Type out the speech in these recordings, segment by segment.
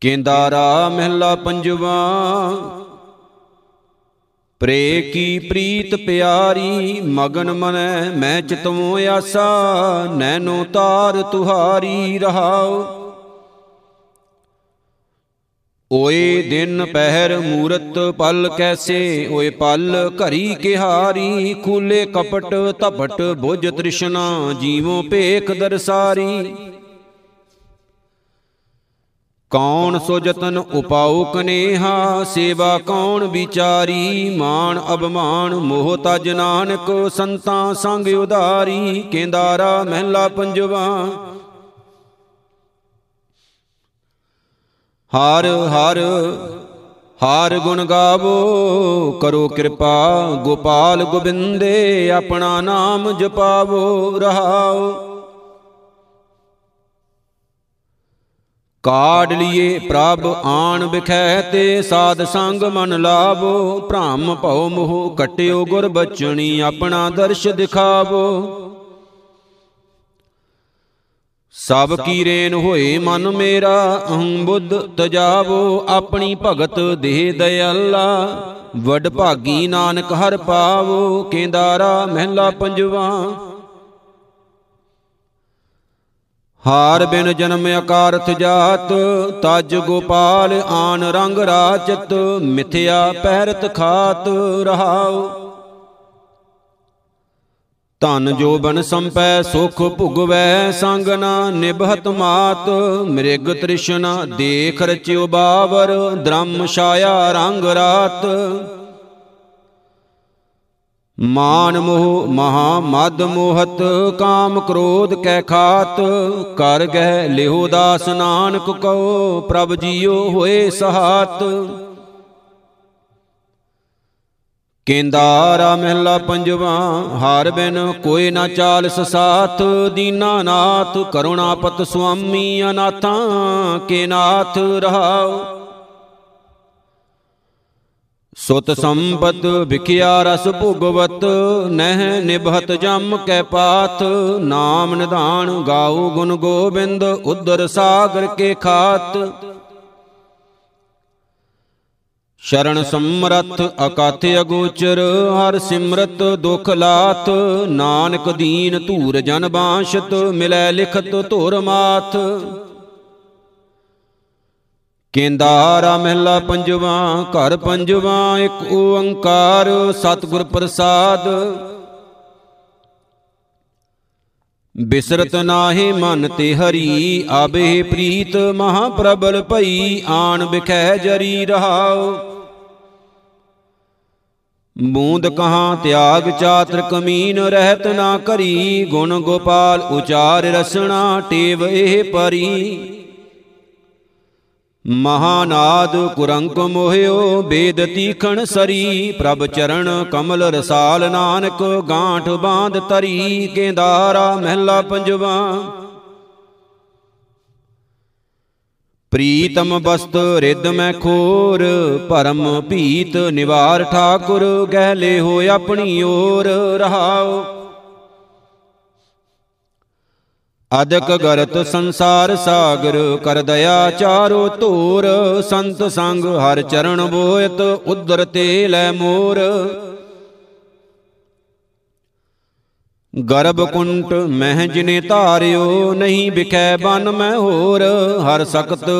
ਕੇਂਦਾਰਾ ਮਹਿਲਾ ਪੰਜਵਾ। ਪ੍ਰੇ ਕੀ ਪ੍ਰੀਤ ਪਿਆਰੀ, ਮਗਨ ਮਨੈ ਮੈਂ ਚਿਤਵੋ ਆਸਾ ਨੈਨੋ ਤਾਰ ਤੁਹਾਰੀ ਰਹਾਉ। ਓਏ ਦਿਨ ਪਹਿਰ ਮੂਰਤ ਪਲ ਕੈਸੇ, ਓਏ ਪਲ ਘਰੀ ਕਿਹਾਰੀ, ਖੂਲੇ ਕਪਟ ਤਪਟ ਬੁਝ ਤ੍ਰਿਸ਼ਨਾ, ਜੀਵੋ ਭੇਖ ਦਰਸਾਰੀ। ਕੌਣ ਸੋ ਜਤਨ ਉਪਾਉ ਕਨੇਹਾ, ਸੇਵਾ ਕੌਣ ਵਿਚਾਰੀ? ਮਾਨ ਅਬਮਾਨ ਮੋਹ ਤਜ ਨਾਨਕ, ਸੰਤਾਂ ਸੰਗ ਉਧਾਰੀ, ਕੇਂਦਾਰਾ ਮਹਿਲਾ ਪੰਜਵਾ। ਹਰ ਹਰ ਹਰ ਗੁਣ ਗਾਵੋ, ਕਰੋ ਕਿਰਪਾ, ਗੋਪਾਲ ਗੋਬਿੰਦੇ, ਆਪਣਾ ਨਾਮ ਜਪਾਵੋ, ਰਹਾਓ। ਕਾੜ ਲਿਏ ਪ੍ਰਭ ਆਣ ਬਿਖੈ ਤੇ ਸਾਧ ਸੰਗ ਮਨ ਲਾਵੋ। ਭ੍ਰਮ ਭਉ ਮੋਹ ਕਟਿਓ ਗੁਰ ਬਚਣੀ ਆਪਣਾ ਦਰਸ਼ ਦਿਖਾਵੋ। ਸਭ ਕੀ ਰੇਨ ਹੋਏ ਮਨ ਮੇਰਾ ਅਹੰ ਬੁੱਧ ਤਜਾਵੋ। ਆਪਣੀ ਭਗਤ ਦੇਹ ਦਇਆਲਾ, ਵਡ ਭਾਗੀ ਨਾਨਕ ਹਰ ਪਾਵੋ। ਕੇਂਦਾਰਾ ਮਹਿਲਾ ਪੰਜਵਾ ਹਾਰ ਬਿਨ ਜਨਮ ਅਕਾਰਥ ਜਾਤ, ਤਜ ਗੋਪਾਲ ਆਨ ਰੰਗ ਰਾਚਤ ਮਿਥਿਆ ਪਹਿਰਤ ਖਾਤ ਰਹਾਉ। ਧਨ ਜੋ ਬਨ ਸੰਪੈ ਸੁਖ ਭੁਗਵੈ, ਸੰਗ ਨਾ ਨਿਭਤ ਮਾਤ। ਮ੍ਰਿਗ ਤ੍ਰਿਸ਼ਨਾ ਦੇਖ ਰਚਿਓ ਬਾਵਰ, ਦ੍ਰਮ ਛਾਇਆ ਰੰਗ ਰਾਤ। ਮਾਨ ਮੋਹ ਮਹਾ ਮਦ ਮੋਹਤ, ਕਾਮ ਕ੍ਰੋਧ ਕੈ ਖਾਤ, ਕਰ ਗਹਿ ਲਿਹੋ ਦਾਸ ਨਾਨਕ ਕਉ, ਪ੍ਰਭ ਜੀਓ ਹੋਏ ਸਹਾਤ। ਕੇਂਦਾਰਾ ਮਹਿਲਾ ਪੰਜਵਾ, ਹਰ ਬਿਨ ਕੋਈ ਨਾ ਚਾਲਸ ਸਾਥ ਦੀਨਾ ਨਾਥ, ਕਰੁਣਾਪਤ ਸੁਆਮੀ ਅਨਾਥਾਂ, ਕੇ ਨਾਥ ਰਹਾਉ। ਸੁਤ ਸੰਪਤ ਵਿਖਿਆ ਰਸ ਭੁਗਵਤ, ਨਹਿ ਨਿਭਤ ਜਮ ਕੈ ਪਾਥ ਨਾਮ ਨਿਧਾਨ ਗਾਉ ਗੁਣ ਗੋਬਿੰਦ, ਉਦਰ ਸਾਗਰ ਕੇ ਖਾਤ। ਸ਼ਰਨ ਸਮਰਥ ਅਕਾਥ ਅਗੋਚਰ, ਹਰ ਸਿਮਰਤ ਦੁਖ ਲਾਥ ਨਾਨਕ ਦੀਨ ਧੂਰ ਜਨ ਬਾਸ਼ਤ, ਮਿਲੈ ਲਿਖਤ ਧੁਰ ਮਾਥ ਕੇਂਦਾਰਾ ਮਹਿਲਾ ਪੰਜਵਾ, ਘਰ ਪੰਜਵਾ, ਇੱਕ ਓੰਕਾਰ, ਸਤਿਗੁਰ ਪ੍ਰਸਾਦ। ਬਿਸਰਤ ਨਾਹੀ ਮਨ ਤੇ ਹਰੀ, ਆਬੇ ਪ੍ਰੀਤ ਮਹਾ ਪ੍ਰਬਲ ਭਈ, ਆਣ ਬਿਖੈ ਜਰੀ ਰਹਾਉ। ਬੂੰਦ ਕਹਾ ਤਿਆਗ ਚਾਤਰ ਕਮੀਨ ਰਹਿਤ ਨਾ ਕਰੀ, ਗੁਣ ਗੋਪਾਲ ਉਚਾਰ ਰਸਣਾ ਟੇਵ ਇਹ ਪਰੀ। ਮਹਾਨਾਦ ਕੁਰੰਕ ਮੋਹਿਓ ਬੇਦ ਤੀਖਣ ਸਰੀ, ਪ੍ਰਭ ਚਰਨ ਕਮਲ ਰਸਾਲ ਨਾਨਕ, ਗਾਂਠ ਬਾਂਧ ਤਰੀ ਕੇਂਦਾਰਾ ਮਹਿਲਾ ਪੰਜਵਾ। ਪ੍ਰੀਤਮ ਬਸਤ ਰਿੱਧ ਮੈਂ ਖੋਰ ਭਰਮ ਭੀਤ ਨਿਵਾਰ ਠਾਕੁਰ, ਗਹਿਲੇ ਹੋ ਆਪਣੀ ਓਰ ਰਹਾਓ। ਅਦਕ ਗਰਤ ਸੰਸਾਰ ਸਾਗਰ ਕਰ ਦਇਆ ਚਾਰੋ ਧੂਰ। ਸੰਤ ਸੰਗ ਹਰ ਚਰਨ ਬੋਇਤ ਉਦਰ ਤੇ ਲੈ ਮੋਰ। ਗਰਭ ਕੁੰਟ ਮਹਿ ਜਿਨੇ ਧਾਰਿਓ ਨਹੀਂ ਵਿਖੈ ਬਨ ਮੈਂ ਹੋਰ। ਹਰ। ਸਖਤ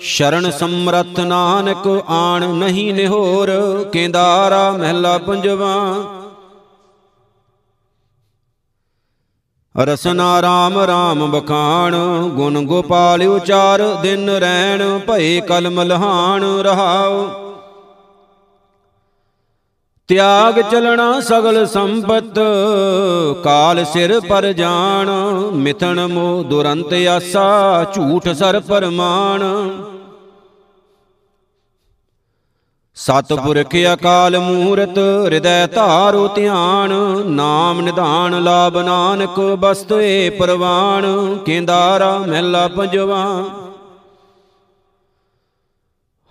ਸ਼ਰਨ ਸਮਰਥ ਨਾਨਕ ਆਣ ਨਹੀਂ ਨਿਹੋਰ। ਕੇਂਦਾਰਾ ਮਹਿਲਾ ਪੰਜਵਾ। ਰਸਨਾ ਰਾਮ ਰਾਮ ਬਖਾਣ, ਗੁਣ ਗੋਪਾਲ ਉਚਾਰ, ਦਿਨ ਰੈਣ, ਭਏ ਕਲਮ ਲਹਾਣ, ਰਹਾਉ। ਤਿਆਗ ਚਲਣਾ ਸਗਲ ਸੰਪਤ, ਕਾਲ ਸਿਰ ਪਰ ਜਾਣ, ਮਿਥਣ ਮੋ ਦੁਰੰਤ ਆਸਾ, ਝੂਠ ਸਰ ਪਰਮਾਨ ਸਤਪੁਰਖ ਅਕਾਲ ਮੂਰਤ, ਹਿਰਦੈ ਧਾਰੋ ਧਿਆਨ, ਨਾਮ ਨਿਧਾਨ ਲਾਭ ਨਾਨਕ, ਬਸਤ ਏ ਪ੍ਰਵਾਨ, ਕੇਂਦਾਰਾ ਮਹਿਲਾ ਪੰਜਵਾ।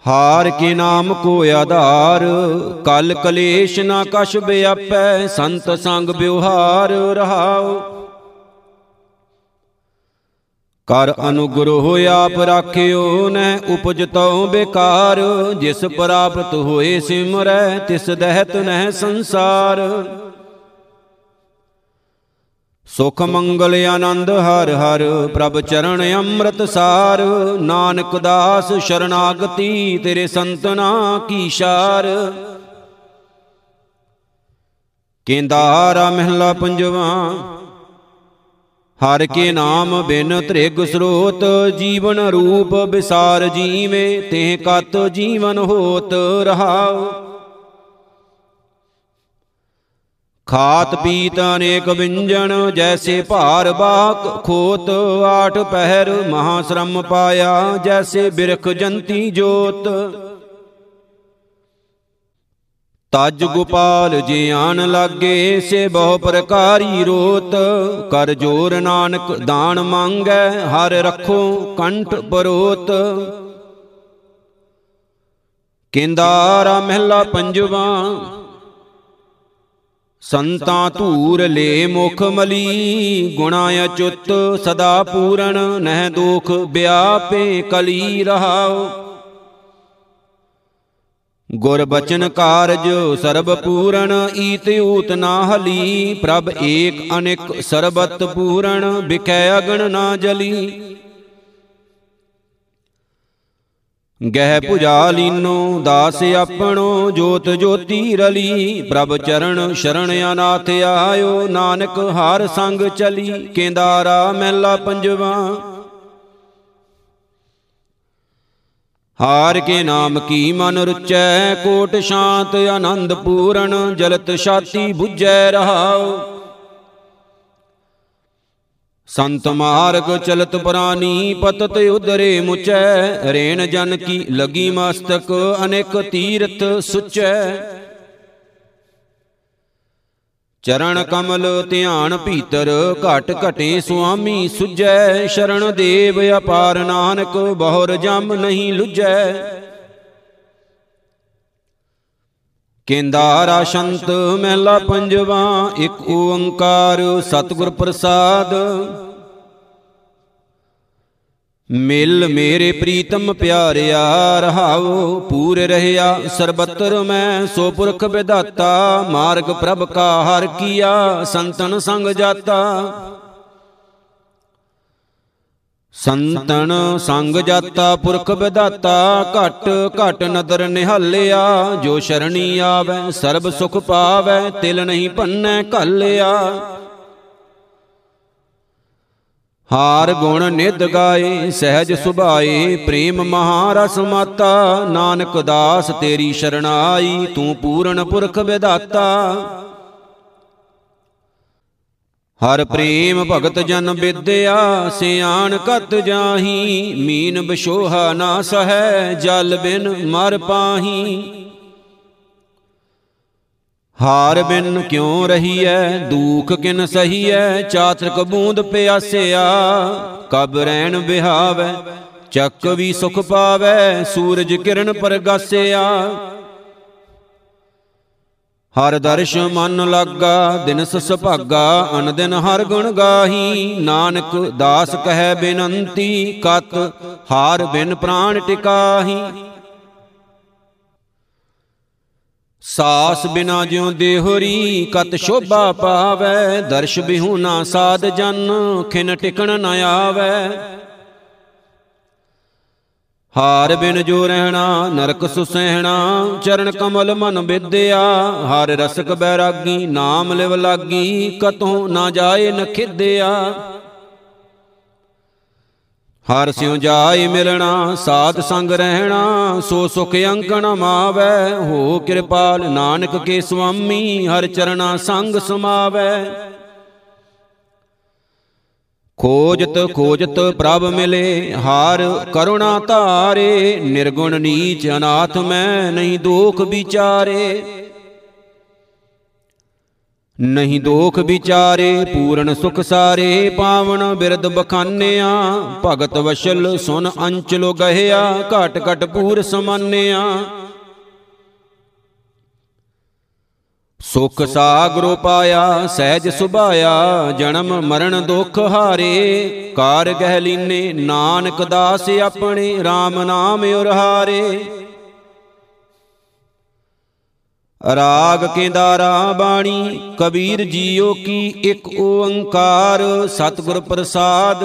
ਹਾਰ ਕੇ ਨਾਮ ਕੋ ਆਧਾਰ, ਕਲ ਕਲੇਸ਼ ਨਾ ਕਛ ਬਿਆਪੈ ਸੰਤ ਸੰਗ ਬਿਵਹਾਰ ਰਹਾਉ। ਕਰ ਅਨੁਗ੍ਰਹ ਆਪ ਰਾਖਿਓ, ਨਹਿ ਉਪਜ ਤਉ ਬੇਕਾਰ। ਜਿਸ ਪ੍ਰਾਪਤ ਹੋਏ ਸਿਮਰੈ, ਤਿਸ ਦਹਿਤ ਨਹਿ ਸੰਸਾਰ। ਸੁਖ ਮੰਗਲ ਆਨੰਦ ਹਰ ਹਰ, ਪ੍ਰਭ ਚਰਨ ਅੰਮ੍ਰਿਤ ਸਾਰ। ਨਾਨਕ ਦਾਸ ਸ਼ਰਨਾਗਤੀ ਤੇਰੇ ਸੰਤਨਾ ਕੀ ਸ਼ਾਰ। ਕੇਂਦਾਰਾ ਮਹਿਲਾ ਪੰਜਵਾ ਹਰ ਕੇ ਨਾਮ ਬਿਨ ਤ੍ਰਿਗ ਸਰੋਤ ਜੀਵਨ ਰੂਪ ਵਿਸਾਰ ਜੀਵੇ ਤੇ ਕਤ ਜੀਵਨ ਹੋਤ ਰਹਾਉ ਖਾਤ ਪੀਤ ਅਨੇਕ ਵਿੰਜਨ ਜੈਸੇ ਭਾਰ ਬਾਕ ਖੋਤ ਆਠ ਪਹਿਰ ਮਹਾ ਸ਼ਰਮ ਪਾਇਆ ਜੈਸੇ ਬਿਰਖ ਜੰਤੀ। ਜੋਤ। ਤਜ ਗੋਪਾਲ ਜੇ ਆਨ ਲਾਗੇ ਸੇ ਬਹੁ ਪ੍ਰਕਾਰੀ ਰੋਤ। ਕਰ ਜੋਰ ਨਾਨਕ ਦਾਨ ਮੰਗੈ, ਹਰ ਰੱਖੋ ਕੰਠ ਪਰੋਤ। ਕਿੰਦਾਰਾ ਮਹਿਲਾ ਪੰਜਵਾ, ਸੰਤਾ ਧੂਰ ਲੇ ਮੁਖ ਮਲੀ। ਗੁਣਾ ਅਚੁੱਤ ਸਦਾ ਪੂਰਨ, ਨਹਿ ਦੋਖ ਵਿਆਪੇ ਕਲੀ ਰਹਾਉ। ਗੁਰ ਬਚਨ ਕਾਰਜ ਸਰਬ ਪੂਰਨ ਈਤ ਊਤ ਨਾ ਹਲੀ, ਪ੍ਰਭ ਏਕ ਅਨੇਕ ਸਰਬਤ ਪੂਰਨ, ਵਿਖੈ ਅਗਣ ਨਾ ਜਲੀ। ਗਹਿ ਪੁਜਾ ਲੀਨੋ, ਦਾਸ ਆਪਣੋ, ਜੋਤ ਜੋਤੀ ਰਲੀ। ਪ੍ਰਭ ਚਰਨ ਸ਼ਰਣ ਅਨਾਥ ਆਇਓ, ਨਾਨਕ ਹਰ ਸੰਗ ਚਲੀ। ਕੇਂਦਾਰਾ ਮਹਿਲਾ ਪੰਜਵਾ ਹਾਰ ਕੇ ਨਾਮ ਕੀ ਮਨ ਰੁਚੈ? ਕੋਟ ਸ਼ਾਂਤ, ਆਨੰਦ ਪੂਰਨ, ਜਲਤ ਛਾਤੀ 부ਜੈ ਰਹਾਉ। ਸੰਤ ਮਾਰਗ ਚਲਤ ਪ੍ਰਾਨੀ ਪਤਤ ਉਦਰੇ ਮੁਚੈ। ਰੇਣ ਜਨ ਕੀ ਲਗੀ ਮਸਤਕ, ਅਨੇਕ ਤੀਰਥ ਸੁਚੈ। ਚਰਨ ਕਮਲ ਧਿਆਨ ਭੀਤਰ, ਘਟ ਘਟੇ ਸੁਆਮੀ ਸੁਜੈ ਸ਼ਰਨ ਦੇਵ ਅਪਾਰ ਨਾਨਕ, ਬਹੁਰ ਜਮ ਨਹੀਂ ਲੁਜੈ ਕੇਂਦਾਰਾ ਸ਼ੰਤ ਮਹਿਲਾ ਪੰਜਵਾ, ਇੱਕ ਓੰਕਾਰ ਸਤਿਗੁਰ ਪ੍ਰਸਾਦ। ਮਿਲ ਮੇਰੇ ਪ੍ਰੀਤਮ ਪਿਆਰਿਆ, ਰਹਾਉ ਪੂਰ ਰਹਿਆ। ਸਰਬਤਰ ਮੈਂ ਸੋ ਪੁਰਖ ਵਿਦਾਤਾ ਮਾਰਗ ਪ੍ਰਭ ਕਾ ਹਰ ਕੀਆ, ਸੰਤਨ ਸੰਗ ਜਾਤਾ। ਸੰਤਨ ਸੰਗ ਜਾਤਾ, ਪੁਰਖ ਵਿਦਾਤਾ ਘਟ ਘਟ ਨਦਰ ਨਿਹਾਲਿਆ। ਜੋ ਸ਼ਰਣੀ ਆਵੈ, ਸਰਬ ਸੁਖ ਪਾਵੈ, ਤਿਲ ਨਹੀਂ ਭੰਨੈ ਘਾਲਿਆ। ਹਾਰ ਗੁਣ ਨਿਧ ਗਾਏ, ਸਹਿਜ ਸੁਭਾਏ, ਪ੍ਰੇਮ ਮਹਾਰਸ ਮਾਤਾ, ਨਾਨਕ ਦਾਸ ਤੇਰੀ ਸ਼ਰਣਾਈ, ਤੂੰ ਪੂਰਨ ਪੁਰਖ ਵਿਦਾਤਾ ਹਰ ਪ੍ਰੇਮ ਭਗਤ ਜਨ ਵਿਦਿਆ, ਸਿਆਣ ਕਤ ਜਾਹੀ, ਮੀਨ ਬਿਸ਼ੋਹਾ ਨਾ ਸਹੈ, ਜਲ ਬਿਨ ਮਰ ਪਾਹੀ। ਹਾਰ ਬਿਨ ਕਿਉ ਰਹੀਐ? ਦੂਖ ਕਿਨ ਸਹੀਐ? ਚਾਤਰਕ ਬੂੰਦ ਪਿਆਸਿਆ। ਕਬ ਰਹਿਣ ਬਿਹਾਵੈ ਚੱਕ ਵੀ ਸੁਖ ਪਾਵੈ? ਸੂਰਜ ਕਿਰਨ ਪਰਗਾਸਿਆ। ਹਰ ਦਰਸ਼ ਮਨ ਲਾਗਾ, ਦਿਨ ਸੁਭਾਗਾ ਅਨ ਦਿਨ ਹਰ ਗੁਣ ਗਾਹੀ। ਨਾਨਕ ਦਾਸ ਕਹੈ ਬੇਨੰਤੀ, ਕਤ ਹਾਰ ਬਿਨ ਪ੍ਰਾਣ ਟਿਕਾਹੀ। ਸਾਸ ਬਿਨਾ ਜਿਉ ਦੇਹਰੀ ਕਤ ਸ਼ੋਭਾ ਪਾਵੈ, ਦਰਸ਼ ਬਿਹੂ ਨਾ ਸਾਧ ਜਨ, ਖਿਨ ਟਿਕਣ ਨ ਆਵੈ। ਹਾਰ ਬਿਨ ਜੋ ਰਹਿਣਾ, ਨਰਕ ਸੁਸਹਿਣਾ, ਚਰਨ ਕਮਲ ਮਨ ਵਿਦਿਆ, ਹਰ ਰਸਕ ਬੈਰਾਗੀ, ਨਾਮ ਲਿਵ ਲਾਗੀ ਕਤੋਂ ਨਾ ਜਾਏ ਨ ਖਿਦਿਆ ਹਰ ਸਿਉ ਜਾਏ ਮਿਲਣਾ, ਸਾਧ ਸੰਗ ਰਹਿਣਾ, ਸੋ ਸੁਖ ਅੰਕਣ ਮਾਵੈ, ਹੋ ਕਿਰਪਾਲ ਨਾਨਕ ਕੇ ਸੁਆਮੀ, ਹਰ ਚਰਣਾ ਸੰਗ ਸਮਾਵੈ। ਖੋਜਤ ਖੋਜਤ ਪ੍ਰਭ ਮਿਲੇ, ਹਾਰ ਕਰੁਣਾ ਧਾਰੇ, ਨਿਰਗੁਣ ਨੀਚ ਅਨਾਥ ਮੈਂ ਨਹੀਂ ਦੋਖ ਵਿਚਾਰੇ। ਨਹੀਂ ਦੋਖ ਵਿਚਾਰੇ, ਪੂਰਨ ਸੁਖ ਸਾਰੇ, ਪਾਵਨ ਬਿਰਦ ਬਖਾਨਿਆ। ਭਗਤ ਵਸ਼ਲ ਸੁਨ ਅੰਚਲੋ ਗਹਿਆ, ਘਟ ਘਟ ਪੂਰ ਸਮਾਨਿਆ। ਸੁਖ ਸਾਗਰੋ ਪਾਇਆ, ਸਹਿਜ ਸੁਭਾਇਆ, ਜਨਮ ਮਰਨ ਦੁਖ ਹਾਰੇ। ਕਾਰ ਗਹਿ ਲੀਨੇ ਨਾਨਕ ਦਾਸ ਆਪਣੇ RAM ਨਾਮ ਉਰਹਾਰੇ। ਰਾਗ ਕੇਦਾਰਾ ਬਾਣੀ, ਕਬੀਰ ਜੀਓ ਕੀ ਇੱਕ ਓੰਕਾਰ, ਸਤਿਗੁਰ ਪ੍ਰਸਾਦ।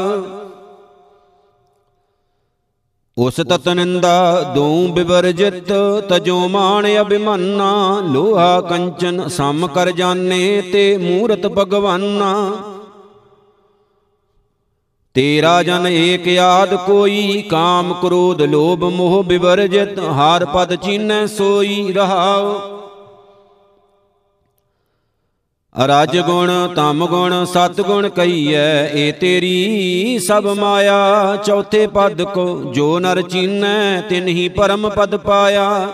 ਉਸ ਤਤ ਨਿੰਦਾ ਦੋ ਬਿਵਰਜਿਤ, ਤਜੋ ਮਾਣ ਅਭਿਮੰਨਾ, ਲੋਹਾ ਕੰਚਨ ਸਮ ਕਰ ਜਾਣੇ ਤੇ ਮੂਰਤ ਭਗਵਾਨਾ। ਤੇਰਾ ਜਨ ਏਕ ਆਦ ਕੋਈ, ਕਾਮ ਕ੍ਰੋਧ ਲੋਭ ਮੋਹ ਬਿਵਰਜਿਤ, ਹਾਰ ਪਦ ਚੀਨੈ ਸੋਈ ਰਹਾਓ। ਰਜ ਗੁਣ, ਤਮ ਗੁਣ, ਸਤ ਗੁਣ ਕਈਐ ਏ ਤੇਰੀ ਸਭ ਮਾਇਆ। ਚੌਥੇ ਪਦ ਕੋ ਜੋ ਨਰ ਚੀਨੈ ਤਿਨਹੀ ਪਰਮ ਪਦ ਪਾਇਆ।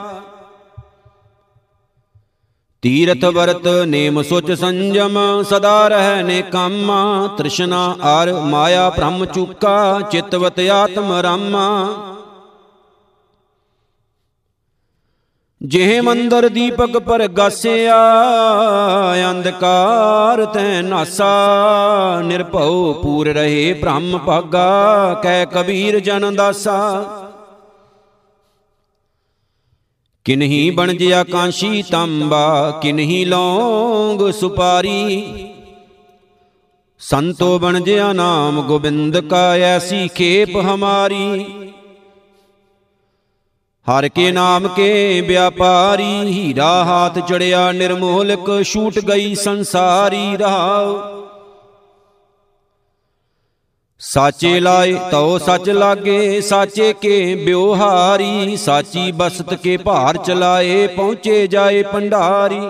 ਤੀਰਥ ਵਰਤ ਨੇਮ ਸੁਚ ਸੰਜਮ, ਸਦਾ ਰਹਿ ਨੇ ਕਾਮਾ। ਤ੍ਰਿਸ਼ਨਾ ਅਰ ਮਾਇਆ ਭ੍ਰਮ ਚੁਕਾ, ਚਿਤਵਤ ਆਤਮ ਰਾਮਾ। ਜਿਹ ਮੰਦਰ ਦੀਪਕ ਪਰਗਾਸਿਆ, ਅੰਧਕਾਰ ਤੈ ਨਾਸਾ, ਨਿਰਭਉ ਪੂਰ ਰਹੇ ਬ੍ਰਹਮ ਭਾਗਾ ਕਹਿ ਕਬੀਰ ਜਨ ਦਾਸਾ। ਕਿਨਹੀ ਬਣ ਜਿਆ ਕਾਂਸ਼ੀ ਤੰਬਾ, ਕਿਨਹੀ ਲੌਂਗ ਸੁਪਾਰੀ। ਸੰਤੋ ਬਣ ਜਿਆ ਨਾਮ ਗੋਬਿੰਦ ਕਾ ਐਸੀ ਖੇਪ ਹਮਾਰੀ। ਹਰ ਕੇ ਨਾਮ ਕੇ ਵਿਆਪਾਰੀ ਹੀਰਾ ਹਾਥ ਚੜਿਆ ਨਿਰਮੋਲਕ ਛੂਟ ਗਈ ਸੰਸਾਰੀ ਰਹਾਉ ਸਾਚੇ ਲਾਏ ਤਉ ਸੱਚ ਲਾਗੇ ਸਾਚੇ ਕੇ ਬਿਵਹਾਰੀ ਸਾਚੀ ਬਸਤ ਕੇ ਭਾਰ ਚਲਾਏ ਪਹੁੰਚੇ ਜਾਏ ਭੰਡਾਰੀ।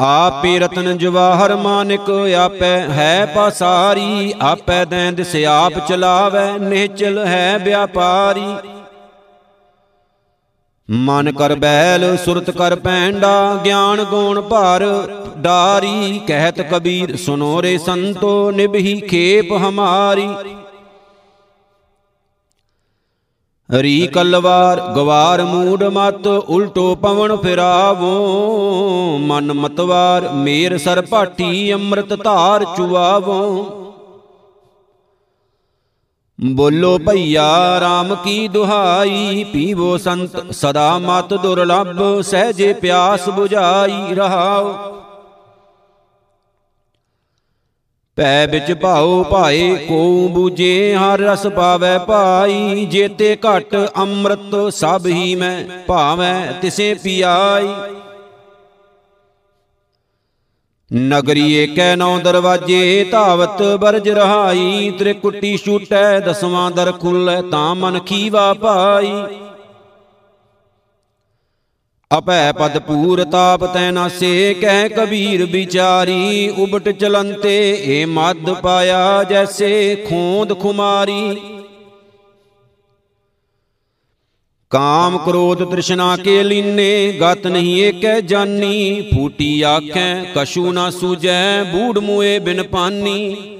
ਆਪੇ ਰਤਨ ਜਵਾਹਰ ਮਾਨਿਕ ਆਪੈ ਹੈ ਪਸਾਰੀ, ਆਪੈ ਦੈਂਦ ਸਿਆਪ ਚਲਾਵੇ, ਨਿਹਚਲ ਹੈ ਵਿਆਪਾਰੀ। ਮਨ ਕਰ ਬੈਲ, ਸੁਰਤ ਕਰ ਪੈਂਡਾ, ਗਿਆਨ ਗੋਣ ਭਰ ਡਾਰੀ, ਕਹਿਤ ਕਬੀਰ ਸੁਨੋ ਰੇ ਸੰਤੋ ਨਿਭੀ ਖੇਪ ਹਮਾਰੀ। ਰੀ ਕਲਵਾਰ, ਗਵਾਰ ਮੂਡ ਮਤ, ਉਲਟੋ ਪਵਨ ਫਿਰਾਵੋ। ਮਨ ਮਤਵਾਰ, ਮੇਰ ਸਰ ਭਾਟੀ ਅੰਮ੍ਰਿਤ ਧਾਰ ਚੁਆਵੋ। ਬੋਲੋ ਭਈਆ RAM ਕੀ ਦੁਹਾਈ, ਪੀਵੋ ਸੰਤ, ਸਦਾ ਮਤ ਦੁਰਲਭ ਸਹਜੇ ਪਿਆਸ 부ਝਾਈ ਰਹਾਓ। ਪੈ ਵਿੱਚ ਭਾਉ ਭਾਏ ਕੋ ਬੂਝੇ, ਹਰ ਰਸ ਪਾਵੇ ਭਾਈ, ਜੇਤੇ ਘਟ ਅੰਮ੍ਰਿਤ ਸਭ ਹੀ ਮੈਂ ਭਾਵੇਂ, ਤਿਸੇ ਪਿਆਈ। ਨਗਰੀ ਏਕੈ ਨੌ ਦਰਵਾਜੇ, ਧਾਵਤ ਬਰਜ ਰਹਾਈ, ਤ੍ਰਿਕੁਟੀ ਛੂਟੈ, ਦਸਵਾਂ ਦਰ ਖੁੱਲੈ ਤਾਂ ਮਨ ਖੀਵਾ ਪਾਈ। ਅਪੈ ਪਦ ਪੂਰ ਤਾਪ ਤੈ ਨਾਸੇ ਕਹਿ ਕਬੀਰ ਵਿਚਾਰੀ, ਉਬਟ ਚਲੰਤੇ ਏ ਮਦ ਪਾਇਆ ਜੈਸੇ ਖੋਂਦ ਖੁਮਾਰੀ। ਕਾਮ ਕ੍ਰੋਧ ਤ੍ਰਿਸ਼ਨਾ ਕੇ ਲੀਨੇ, ਗਤ ਨਹੀਂ ਏਕੈ ਜਾਨੀ, ਫੂਟੀ ਆਖੈ ਕਛੂ ਨਾ ਸੂਜੈ ਬੂੜ ਮੂਏ ਬਿਨ ਪਾਨੀ।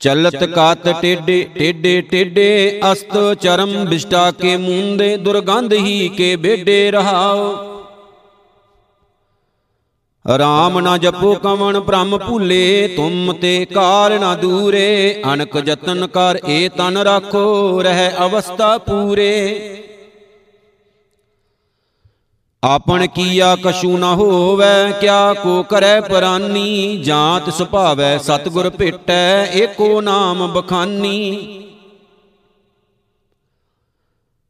ਚਲਤ ਕਾਤ ਟੇਡੇ ਟੇਡੇ ਟੇਡੇ ਅਸਤ ਚਰਮ ਬਿਸ਼ਟਾ ਕੇ ਮੂੰਦੇ ਦੁਰਗੰਧ ਹੀ ਕੇ ਬੇਡੇ ਰਹਾਓ। ਰਾਮ ਨਾ ਜਪੋ ਕਵਣ ਬ੍ਰਹਮ ਭੂਲੇ ਤੁਮ ਤੇ ਕਾਲ ਨਾ ਦੂਰੇ ਅਨਕ ਯਤਨ ਕਰ ਏ ਤਨ ਰਾਖੋ ਰਹਿ ਅਵਸਥਾ ਪੂਰੇ। ਆਪਣ ਕੀਆ ਕਛੂ ਨਾ ਹੋਵੇ, ਕਿਆ ਕੋ ਕਰੈ ਪਰਾਨੀ, ਜਾਂਤ ਸੁਭਾਵੈ, ਸਤਗੁਰ ਭੇਟੈ, ਏਕੋ ਨਾਮ ਬਖਾਨੀ।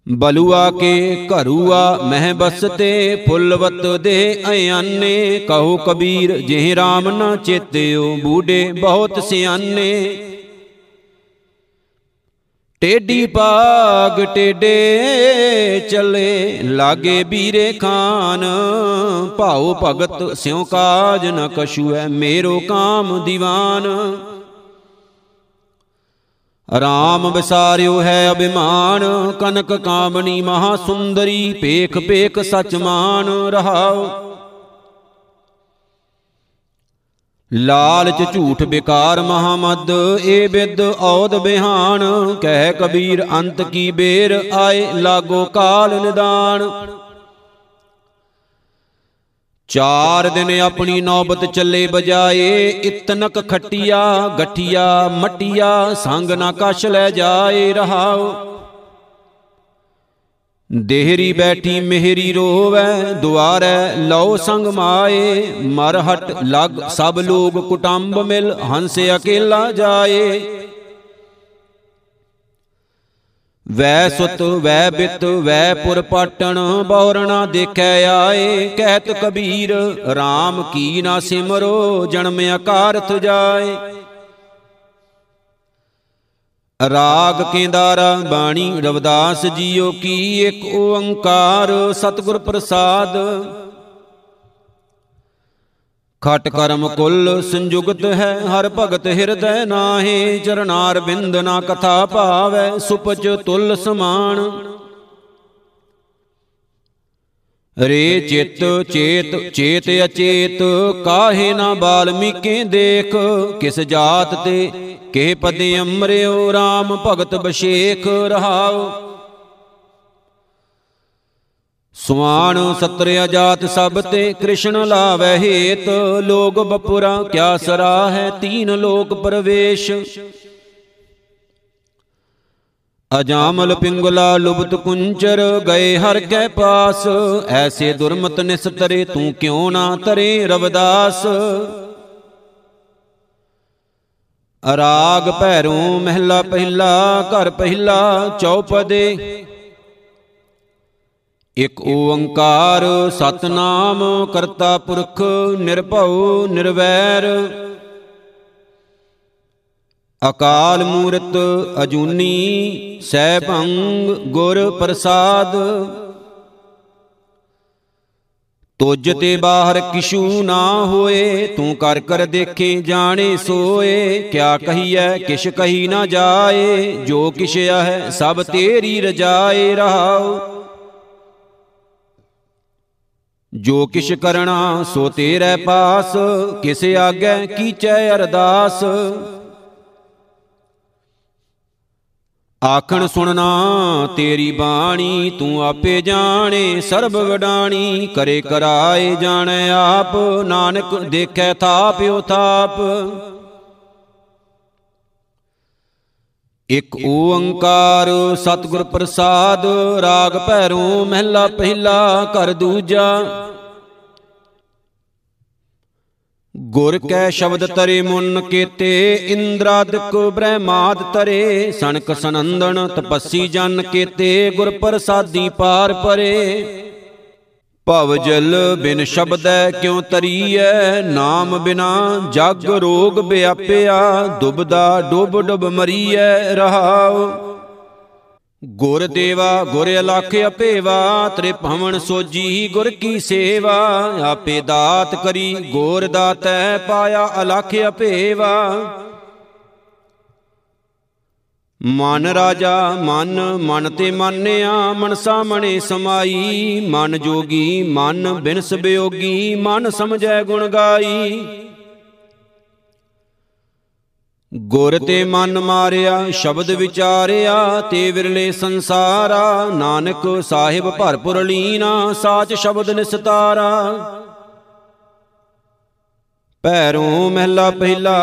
ਬਲੂਆ ਕੇ ਘਰੂਆ ਮਹਿ ਬਸਤੇ, ਫੁੱਲਵਤ ਦੇ ਅਯਾਨੇ, ਕਹੋ ਕਬੀਰ, ਜਿਹ RAM ਨਾ ਚੇਤਿਓ, ਬੂਢੇ ਬਹੁਤ ਸਿਆਨੇ। ਟੇਡੀ ਪਾਗ ਟੇਡੇ ਚਲੇ, ਲਾਗੇ ਬੀਰੇ ਖਾਨ। ਭਾਉ ਭਗਤ ਸਿਉ ਕਾਜ ਨ ਕਛੂ ਹੈ ਮੇਰੋ ਕਾਮ ਦੀਵਾਨ। ਰਾਮ ਵਿਸਾਰਿਓ ਹੈ ਅਭਿਮਾਨ, ਕਨਕ ਕਾਮਣੀ ਮਹਾ ਸੁੰਦਰੀ ਪੇਖ ਪੇਖ ਸਚ ਮਾਨ ਰਹਾਓ। ਲਾਲਚ ਝੂਠ ਬਿਕਾਰ ਮਹਾਮਦ, ਏ ਬਿਦ ਔਦ ਬਿਹਾਨ। ਕਹਿ ਕਬੀਰ, ਅੰਤ ਕੀ ਬੇਰ, ਆਏ ਲਾਗੋ ਕਾਲ ਨਿਦਾਨ। ਚਾਰ ਦਿਨ ਆਪਣੀ ਨੌਬਤ ਚੱਲੇ ਬਜਾਏ, ਇਤਨਕ ਖਟਿਆ, ਗਠਿਆ, ਮਟਿਆ, ਸੰਗ ਨਾ ਕਸ਼ ਲੈ ਜਾਏ ਰਹਾਓ। ਦੇਹਰੀ ਬੈਠੀ ਮਿਹਰੀ ਰੋਵੈ, ਦੁਆਰੈ ਲਉ ਸੰਗ ਮਾਏ। ਮਰਹਟ ਲਗ ਸਭ ਲੋਗ ਕੁਟੰਬ ਮਿਲ, ਹੰਸ ਅਕੇਲਾ ਜਾਏ। ਵੈ ਸੁਤ, ਵੈ ਬਿਤ, ਵੈ ਪੁਰ ਪਾਟਣ, ਬੌਰਣਾ ਦੇਖੈ ਆਏ। ਕਹਿਤ ਕਬੀਰ RAM ਕੀ ਨਾ ਸਿਮਰੋ, ਜਨਮ ਅਕਾਰਥ ਜਾਏ। ਰਾਗ ਕੇਂਦਾਰਾ ਬਾਣੀ ਰਵਦਾਸ ਜੀਓ ਕੀ ਇੱਕ ਓੰਕਾਰ ਸਤਿਗੁਰ ਪ੍ਰਸਾਦ। ਖਟ ਕਰਮ ਕੁਲ ਸੰਜੁਗਤ ਹੈ, ਹਰ ਭਗਤ ਹਿਰਦੈ ਨਾਹੀ ਚਰਨਾਰ ਬਿੰਦ ਨਾ ਕਥਾ ਭਾਵੈ ਸੁਪਚ ਤੁਲ ਸਮਾਨ। ਰੇ ਚਿਤ ਚੇਤ ਚੇਤ ਅਚੇਤ, ਕਾਹੇ ਨਾ ਬਾਲਮੀਕੇ ਦੇਖ, ਕਿਸ ਜਾਤ ਤੇ ਕੇ ਪਦੇ ਅੰਮ੍ਰਿਓ RAM ਭਗਤ ਬਸ਼ੇਖ ਰਹਾਓ ਸੁਆਣ ਸਤਰ ਅਜਾਤ ਸਭ ਤੇ ਕ੍ਰਿਸ਼ਨ ਲਾਵੈ ਹੇਤ, ਲੋਗ ਬਪੁਰਾ ਕਿਆ ਸਰਾ ਹੈ ਤੀਨ ਲੋਕ ਪ੍ਰਵੇਸ਼। ਅਜਾਮਲ ਪਿੰਗਲਾ ਲੁਬਤ ਕੁੰਚਰ ਗਏ ਹਰ ਕੈ ਪਾਸ। ਐਸੇ ਦੁਰਮਤ ਨਿਸਤਰੇ ਤੂੰ ਕਿਉ ਨਾ ਤਰੇ ਰਵਦਾਸ? ਅਰਾਗ ਭੈਰੋਂ ਮਹਿਲਾ ਪਹਿਲਾ, ਘਰ ਪਹਿਲਾ, ਚੌਪਦੇ। ਇਕ ਓੰਕਾਰ ਸਤਨਾਮ ਕਰਤਾ ਪੁਰਖ, ਨਿਰਭਉ ਨਿਰਵੈਰ। ਅਕਾਲ ਮੂਰਤ ਅਜੂਨੀ ਸੈਭੰਗ ਗੁਰ ਪ੍ਰਸਾਦ। ਤੁਜ ਤੇ ਬਾਹਰ ਕਿਛੂ ਨਾ ਹੋਏ, ਤੂੰ ਕਰ ਕਰ ਦੇਖੇ ਜਾਣੇ ਸੋਏ। ਕਿਆ ਕਹੀਐ, ਕਿਛ ਕਹੀ ਨਾ ਜਾਏ, ਜੋ ਕਿਛ ਹੈ ਸਭ ਤੇਰੀ ਰਜਾਏ ਰਹਾਉ। ਜੋ ਕਿਛ ਕਰਣਾ ਸੋ ਤੇਰੇ ਪਾਸ, ਕਿਸ ਆਗੇ ਕੀਚੈ ਅਰਦਾਸ। ਆਖਣ ਸੁਣਨਾ, ਤੇਰੀ ਬਾਣੀ ਤੂੰ ਆਪੇ ਜਾਣੇ, ਸਰਬ ਵਡਾਣੀ ਕਰੇ ਕਰਾਏ ਜਾਣੈ ਆਪ, ਨਾਨਕ ਦੇਖੈ ਥਾਪਿਓ ਥਾਪ। ਇਕ ਓੰਕਾਰ ਸਤਿਗੁਰ ਪ੍ਰਸਾਦ, ਰਾਗ ਭੈਰੋਂ ਮਹਿਲਾ ਪਹਿਲਾ ਘਰ ਦੂਜਾ। ਗੁਰ ਕੈ ਸ਼ਬਦ ਤਰੇ ਮੁਨ ਕੀਤੇ ਇੰਦਰਾਦਿਕ ਬ੍ਰਹਮਾਦ ਤਰੇ। ਸਨਕ ਸਨੰਦਨ ਤਪੱਸੀ ਜਨ ਕੀਤੇ, ਗੁਰ ਪ੍ਰਸਾਦੀ ਪਾਰ ਪਰੇ। ਭਵ ਜਲ ਬਿਨ ਸ਼ਬਦੈ ਕਿਉ ਤਰੀਐ? ਨਾਮ ਬਿਨਾ ਜਗ ਰੋਗ ਵਿਆਪਿਆ ਦੁਬਦਾ ਡੁੱਬ ਡੁੱਬ ਮਰੀਐ ਰਹਾਉ। ਗੁਰ ਦੇਵਾ, ਗੁਰ ਅਲਖ ਅਪੇਵਾ ਤ੍ਰਿਭਵਨ ਸੋਜੀ ਗੁਰ ਕੀ ਸੇਵਾ। ਆਪੇ ਦਾਤ ਕਰੀ, ਗੋਰ ਦਾਤੈ ਪਾਇਆ ਅਲਖ ਅਪੇਵਾ। ਮਨ ਰਾਜਾ, ਮਨ ਮਨ ਤੇ ਮਾਨਿਆ, ਮਨ ਸਾਮਣੇ ਸਮਾਈ। ਮਨ ਜੋਗੀ, ਮਨ ਬਿਨਸ ਬਿਯੋਗੀ ਮਨ ਸਮਝੈ ਗੁਣ ਗਾਈ। ਗੁਰ ਤੇ ਮਨ ਮਾਰਿਆ, ਸ਼ਬਦ ਵਿਚਾਰਿਆ, ਤੇ ਵਿਰਲੇ ਸੰਸਾਰਾ, ਨਾਨਕ ਸਾਹਿਬ ਭਰਪੁਰ ਲੀਨਾ, ਸਾਚ ਸ਼ਬਦ ਨਿਸਤਾਰਾ। ਪੈਰੋਂ ਮਹਿਲਾ ਪਹਿਲਾ,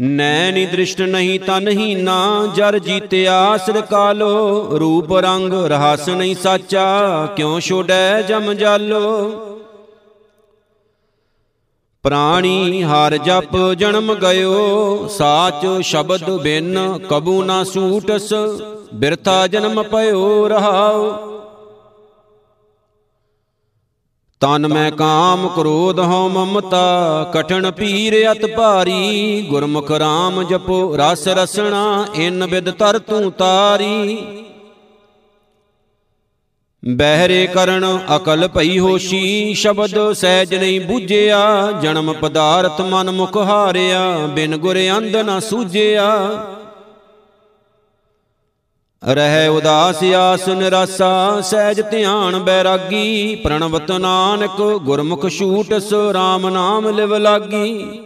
ਨੈਣੀ ਦ੍ਰਿਸ਼ਟ ਨਹੀਂ ਤਨ ਹੀ ਨਾ ਜਰ ਜੀਤਿਆ ਸਿਰ ਕਾਲੋ, ਰੂਪ ਰੰਗ ਰਹਾਸ ਨਹੀਂ ਸਾਚਾ, ਕਿਉ ਛੋੜੈ ਜਮ ਜਾਲੋ। ਪ੍ਰਾਣੀ ਹਰ ਜਪ ਜਨਮ ਗਇਓ, ਸਾਚ ਸ਼ਬਦ ਬਿਨ ਕਬੂ ਨਾ ਸੂਟਸ, ਬਿਰਥਾ ਜਨਮ ਪਇਓ ਰਹਾਉ। ਤਨ ਮੈਂ ਕਾਮ ਕ੍ਰੋਧ ਹਉ ਮਮਤਾ, ਕਠਨ ਪੀਰ ਅਤ ਭਾਰੀ, ਗੁਰਮੁਖ RAM ਜਪੋ ਰਸ ਰਸਣਾ, ਇਨ ਬਿਦ ਤਰ ਤੂੰ ਤਾਰੀ। ਬਹਿਰੇ ਕਰਨ ਅਕਲ ਭਈ ਹੋਸ਼ੀ, ਸ਼ਬਦ ਸਹਿਜ ਨਹੀਂ ਬੂਝਿਆ, ਜਨਮ ਪਦਾਰਥ ਮਨ ਮੁਖ ਹਾਰਿਆ, ਬਿਨ ਗੁਰ ਅੰਧ ਨਾ ਸੂਝਿਆ। ਰਹਿ ਉਦਾਸ ਆਸ ਨਿਰਾਸਾ, ਸਹਿਜ ਧਿਆਨ ਬੈਰਾਗੀ, ਪ੍ਰਣਵਤ ਨਾਨਕ ਗੁਰਮੁਖ ਛੂਟਸ RAM ਨਾਮ ਲਿਵ ਲਾਗੀ।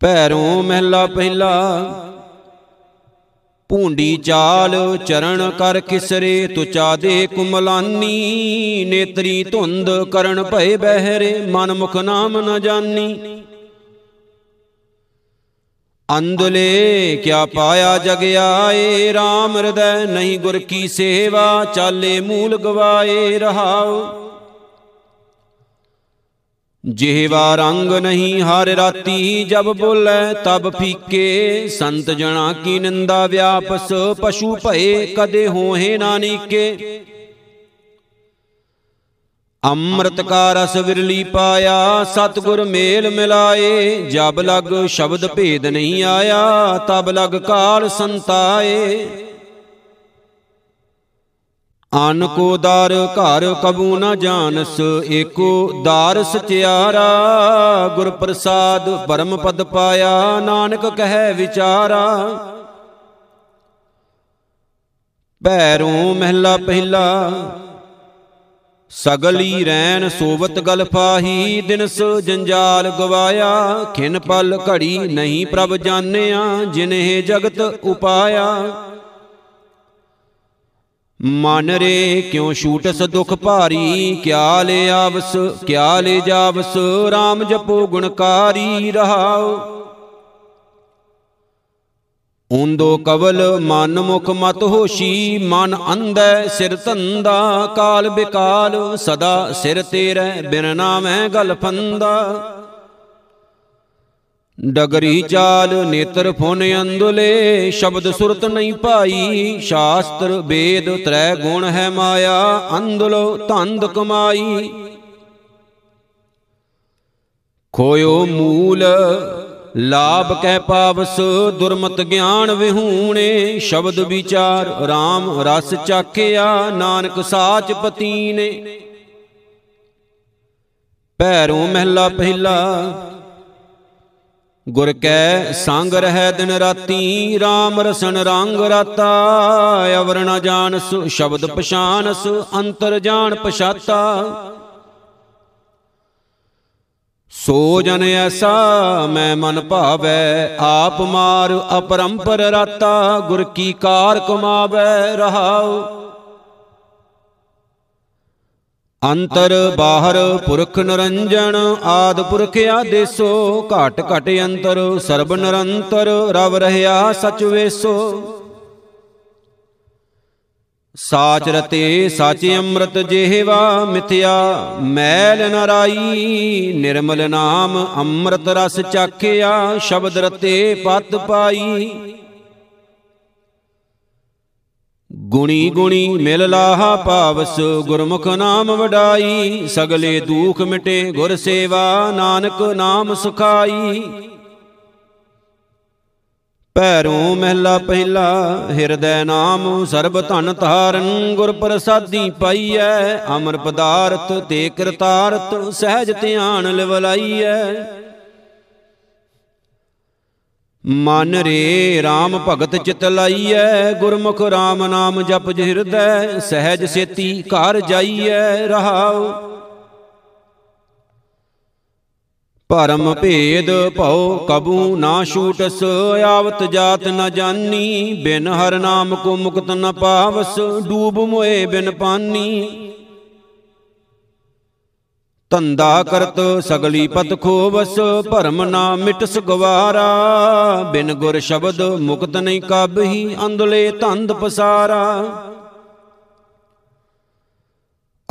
ਪੈਰੋਂ ਮਹਿਲਾ ਪਹਿਲਾ ਭੂੰਡੀ ਚਾਲ ਚਰਨ ਕਰ ਕਿਸਰੇ ਤੁਚਾ ਦੇ ਕੁਮਲਾਨੀ। ਨੇਤਰੀ ਧੁੰਦ ਕਰਨ ਭਏ ਬਹਿਰੇ ਮਨ ਮੁਖ ਨਾਮ ਨ ਜਾਨੀ। ਅੰਦਲੇ ਕਿਆ ਪਾਇਆ ਜਗ ਆਏ RAM ਹਿਰਦੈ ਨਹੀਂ ਗੁਰ ਕੀ ਸੇਵਾ, ਚਾਲੇ ਮੂਲ ਗਵਾਏ ਰਹਾਉ। ਜਿਹਵਾ ਰੰਗ ਨਹੀਂ ਹਰ ਰਾਤੀ ਜਬ ਬੋਲੇ, ਤਬ ਫੀਕੇ। ਸੰਤ ਜਣਾ ਕੀ ਨਿੰਦਾ ਵਿਆਪਸ, ਪਸ਼ੂ ਭਏ ਕਦੇ ਹੋਏ ਨਾ ਨੀਕੇ। ਅੰਮ੍ਰਿਤ ਕਾ ਰਸ ਵਿਰਲੀ ਪਾਇਆ, ਸਤਗੁਰ ਮੇਲ ਮਿਲਾਏ। ਜਬ ਲਗ ਸ਼ਬਦ ਭੇਦ ਨਹੀਂ ਆਇਆ, ਤਬ ਲਗ ਕਾਲ ਸੰਤਾਏ। ਅਨ ਕੋ ਦਰ ਘਰ ਕਬੂ ਨ ਜਾਣਸ, ਏਕੋ ਦਾਰ ਸਚਿਆਰਾ। ਗੁਰ ਪ੍ਰਸਾਦ ਪਰਮ ਪਦ ਪਾਇਆ, ਨਾਨਕ ਕਹੈ ਵਿਚਾਰਾ। ਭੈਰੋਂ ਮਹਿਲਾ ਪਹਿਲਾ, ਸਗਲੀ ਰੈਣ ਸੋਵਤ ਗਲ ਪਾਹੀ। ਦਿਨਸ ਜੰਜਾਲ ਗਵਾਇਆ, ਖਿਨ ਪਲ ਘੜੀ ਨਹੀਂ ਪ੍ਰਭ ਜਾਣਿਆ, ਜਿਨਹਿ ਜਗਤ ਉਪਾਇਆ। ਮਨ ਰੇ ਕਿਉ ਛੂਟਸ ਦੁਖ ਭਾਰੀ? ਕਿਆ ਲੈ ਆਵਸ, ਕਿਆ ਲੈ ਜਾਵਸ? RAM ਜਪੋ ਗੁਣਕਾਰੀ ਰਹਾਓ ਉਂਦੋ ਕਵਲ ਮਨ ਮੁਖ ਮਤ ਹੋਸ਼ੀ, ਮਨ ਅੰਧੈ ਸਿਰ ਧੰਦਾ, ਕਾਲ ਬਿਕਾਲ ਸਦਾ ਸਿਰ ਤੇਰੇ ਬਿਨ ਨਾਮੈ ਗਲ ਫੰਦਾ। ਡਗਰੀ ਚਾਲ ਨੇਤਰ ਫੁਨ ਅੰਦੁਲੇ, ਸ਼ਬਦ ਸੁਰਤ ਨਹੀਂ ਪਾਈ, ਸ਼ਾਸਤਰ ਵੇਦ ਤ੍ਰੈ ਗੁਣ ਹੈ ਮਾਇਆ, ਅੰਦੁਲੋ ਧੰਦ ਕਮਾਈ। ਖੋਇਓ ਮੂਲ, ਲਾਭ ਕਹਿ ਪਾਵਸ, ਦੁਰਮਤ ਗਿਆਨ ਵਿਹੂਣੇ, ਸ਼ਬਦ ਵਿਚਾਰ RAM ਰਸ ਚਾਖਿਆ, ਨਾਨਕ ਸਾਚ ਪਤੀਨੇ। ਪੈਰੋਂ ਮਹਿਲਾ ਪਹਿਲਾ ਗੁਰ ਕੈ ਸੰਗ ਰਹਿ ਦਿਨ ਰਾਤੀ RAM ਰਸਨ ਰੰਗ ਰਾਤਾ। ਅਵਰ ਨ ਜਾਣਸ, ਸ਼ਬਦ ਪਛਾਨਸ, ਅੰਤਰ ਜਾਣ ਪਛਾਤਾ। ਸੋ ਜਨ ਐਸਾ ਮੈਂ ਮਨ ਭਾਵੈ, ਆਪ ਮਾਰ ਅਪਰੰਪਰ ਰਾਤਾ। ਗੁਰ ਕੀ ਕਾਰ ਕਮਾਵੈ ਰਹਾਉ। ਅੰਤਰ ਬਾਹਰ ਪੁਰਖ ਨਰੰਜਨ, ਆਦ ਪੁਰਖ ਆਦੇਸੋ, ਘਟ ਘਟ ਅੰਤਰ, ਸਰਬ ਨਿਰੰਤਰ, ਰਵ ਰਹਿਆ ਸਚ ਵੇਸੋ। ਸਾਚ ਰਤੇ ਸਾਚ ਅੰਮ੍ਰਿਤ ਜਿਹਵਾ ਮਿਥਿਆ, ਮੈਲ ਨਰਾਈ ਨਿਰਮਲ ਨਾਮ ਅੰਮ੍ਰਿਤ ਰਸ ਚਾਖਿਆ, ਸ਼ਬਦ ਰਤੇ ਪਤ ਪਾਈ। ਗੁਣੀ ਗੁਣੀ ਮਿਲ ਲਾਹਾ ਭਾਵਸ ਗੁਰਮੁਖ ਨਾਮ ਵਡਾਈ। ਸਗਲੇ ਦੁਖ ਮਿਟੇ ਗੁਰ ਸੇਵਾ ਨਾਨਕ ਨਾਮ ਸੁਖਾਈ। ਪੈਰੋਂ ਮਹਿਲਾ ਪਹਿਲਾ ਹਿਰਦੈ ਨਾਮ ਸਰਬ ਧਨ ਧਾਰਨ ਗੁਰ ਪ੍ਰਸਾਦੀ ਪਾਈਐ। ਅਮਰ ਪਦਾਰਥ ਤੇ ਕਰਤਾਰਥ ਸਹਿਜ ਧਿਆਨ ਲਿਵਲਾਈਐ। ਮਨ ਰੇ RAM ਭਗਤ ਚਿਤ ਲਾਈਐ, ਗੁਰਮੁਖ RAM ਨਾਮ ਜਪ ਹਿਰਦੈ, ਸਹਿਜ ਸੇਤੀ ਘਰ ਜਾਈਐ ਰਹਾਉ। ਪਰਮ ਭੇਦ ਭਉ ਕਬੂ ਨਾ ਛੂਟਸ, ਆਵਤ ਜਾਤ ਨ ਜਾਨੀ, ਬਿਨ ਹਰ ਨਾਮ ਕੋ ਮੁਕਤ ਨ ਪਾਵਸ, ਡੂਬ ਮੋਏ ਬਿਨ ਪਾਨੀ। ਧੰਦਾ ਕਰਤ ਸਗਲੀ ਪਤ ਖੋਵਸ, ਭਰਮ ਨਾ ਮਿਟਸ ਗਵਾਰਾ ਬਿਨ ਗੁਰ ਸ਼ਬਦ ਮੁਕਤ ਨਹੀਂ ਕਾਬਹੀ ਅੰਦਲੇ ਧੰਦ ਪਸਾਰਾ।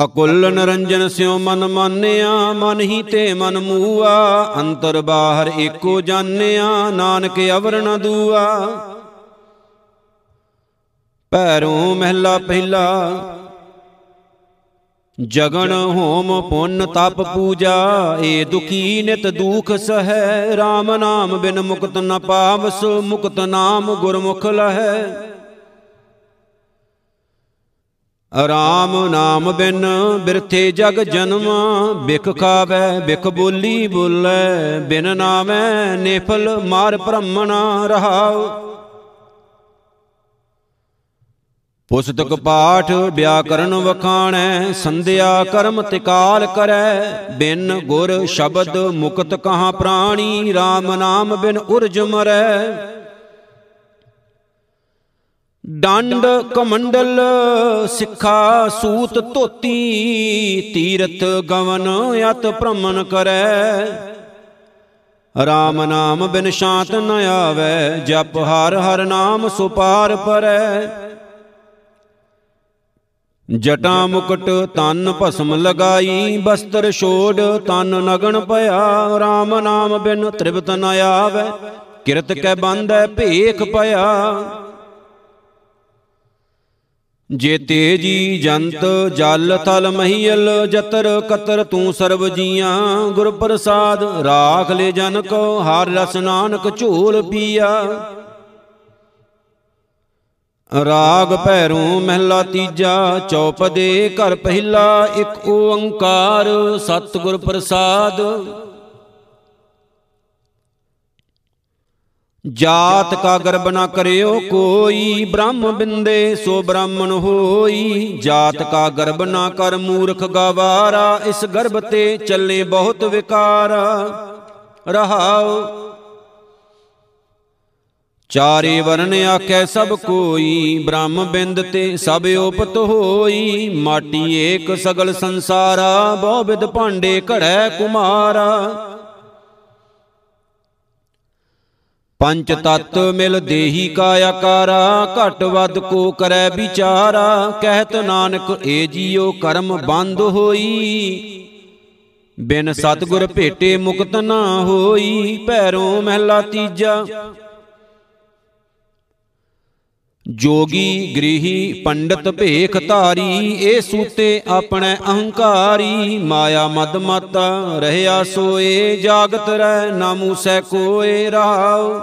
ਅਕੁੱਲ ਨਰੰਜਨ ਸਿਉ ਮਨ ਮਾਨਿਆ, ਮਨ ਹੀ ਤੇ ਮਨ ਮੂਆ। ਅੰਤਰ ਬਾਹਰ ਏਕੋ ਜਾਣਿਆ, ਨਾਨਕ ਅਵਰ ਨ ਦੂਆ। ਪੈਰੋਂ ਮਹਿਲਾ ਪਹਿਲਾ ਜਗਨ ਹੋਮ ਪੁੰਨ ਤਪ ਪੂਜਾ, ਏ ਦੁਖੀ ਨਿਤ ਦੁਖ ਸਹੈ। RAM ਨਾਮ ਬਿਨ ਮੁਕਤ ਨ ਪਾਵਸ, ਮੁਕਤ ਨਾਮ ਗੁਰਮੁਖ ਲਹੈ। ਰਾਮ ਨਾਮ ਬਿਨ ਬਿਰਥੇ ਜਗ ਜਨਮ, ਬਿਖ ਖਾਵੇ, ਬਿਖ ਬੋਲੀ ਬੋਲੇ। ਬਿਨ ਨਾਮੈ ਨੇਫਲ ਮਾਰ ਭ੍ਰਮਣਾ ਰਹਾਉ। ਪੁਸਤਕ ਪਾਠ ਵਿਆਕਰਨ ਵਖਾਣੈ, ਸੰਧਿਆ ਕਰਮ ਤਿਕਾਲ ਕਰੈ। ਬਿਨ ਗੁਰ ਸ਼ਬਦ ਮੁਕਤ ਕਹਾ ਪ੍ਰਾਣੀ RAM ਨਾਮ ਬਿਨ ਉਰਜ ਮਰੈ। ਡੰਡ ਕਮੰਡਲ ਸਿੱਖਾ ਸੂਤ ਧੋਤੀ ਤੀਰਤ ਗਵਨ ਅਤ ਭ੍ਰਮਣ ਕਰੈ। RAM ਨਾਮ ਬਿਨ ਸ਼ਾਂਤ ਨ ਆਵੈ, ਜਪ ਹਰ ਹਰ ਨਾਮ ਸੁਪਾਰ ਪਰੈ। ਜਟਾ ਮੁਕਟ ਤਨ ਭਸਮ ਲਗਾਈ, ਬਸਤਰ ਛੋੜ ਤਨ ਨਗਣ ਭਇਆ RAM ਨਾਮ ਬਿਨ ਤ੍ਰਿਪਤ ਨ ਆਵੈ, ਕਿਰਤ ਕੈ ਬੰਧੈ ਭੇਖ ਭਇਆ ਜੇ ਤੇਜੀ ਜੰਤ ਜਲ ਥਲ ਮਹੀਲ, ਜਤਰ ਕਤਰ ਤੂੰ ਸਰਬ ਜੀਆਂ। ਗੁਰ ਪ੍ਰਸਾਦ ਰਾਖ ਲੈ ਜਨ ਕੋ, ਹਰ ਰਸ ਨਾਨਕ ਝੋਲ ਪੀਆ। ਰਾਗ ਭੈਰੂ ਮਹਿਲਾ ਤੀਜਾ ਚੌਪਦੇ ਘਰ ਪਹਿਲਾ, ਇੱਕ ਓੰਕਾਰ ਸਤਿਗੁਰ ਪ੍ਰਸਾਦ। ਜਾਤ ਕਾ ਗਰਬ ਨਾ ਕਰਿਓ ਕੋਈ, ਬ੍ਰਹਮ ਬਿੰਦੇ ਸੋ ਬ੍ਰਾਹਮਣ ਹੋਈ। ਜਾਤ ਕਾ ਗਰਬ ਨਾ ਕਰ ਮੂਰਖ ਗਵਾਰਾ, ਇਸ ਗਰਭ ਤੇ ਚੱਲੇ ਬਹੁਤ ਵਿਕਾਰ। ਰਹਾਓ ਚਾਰੇ ਵਰਨ ਆਖੈ ਸਭ ਕੋਈ ਬ੍ਰਹਮ ਬਿੰਦ ਤੇ ਸਭ ਉਪਤ ਹੋਈ ਮਾਟੀ ਏਕ ਸਗਲ ਸੰਸਾਰਾ ਬਹੁ ਵਿਦ ਭਾਂਡੇ ਘੜੈ ਕੁਮਾਰਾ। ਪੰਚ ਤਤ ਮਿਲ ਦੇਹੀ ਕਾ ਆਕਾਰਾ ਘਟ ਵੱਧ ਕੋ ਕਰੈ ਵਿਚਾਰਾ ਕਹਿਤ ਨਾਨਕ ਏ ਜੀਉ ਕਰਮ ਬੰਦ ਹੋਈ। ਬਿਨ ਸਤਗੁਰ ਭੇਟੇ ਮੁਕਤ ਨਾ ਹੋਈ ਭੈਰੋ ਮਹਿਲਾ ਤੀਜਾ। ਜੋਗੀ ਗ੍ਰਹੀ ਪੰਡਤ ਭੇਖ ਧਾਰੀ ਏ ਸੂਤੇ ਆਪਣੇ ਅਹੰਕਾਰੀ। ਮਾਇਆ ਮਦ ਮਤ ਰਹਿਆ ਸੋਏ, ਜਾਗਤ ਰਹਿ ਨਾ ਮੂਸੈ ਕੋਏ ਰਾਉ।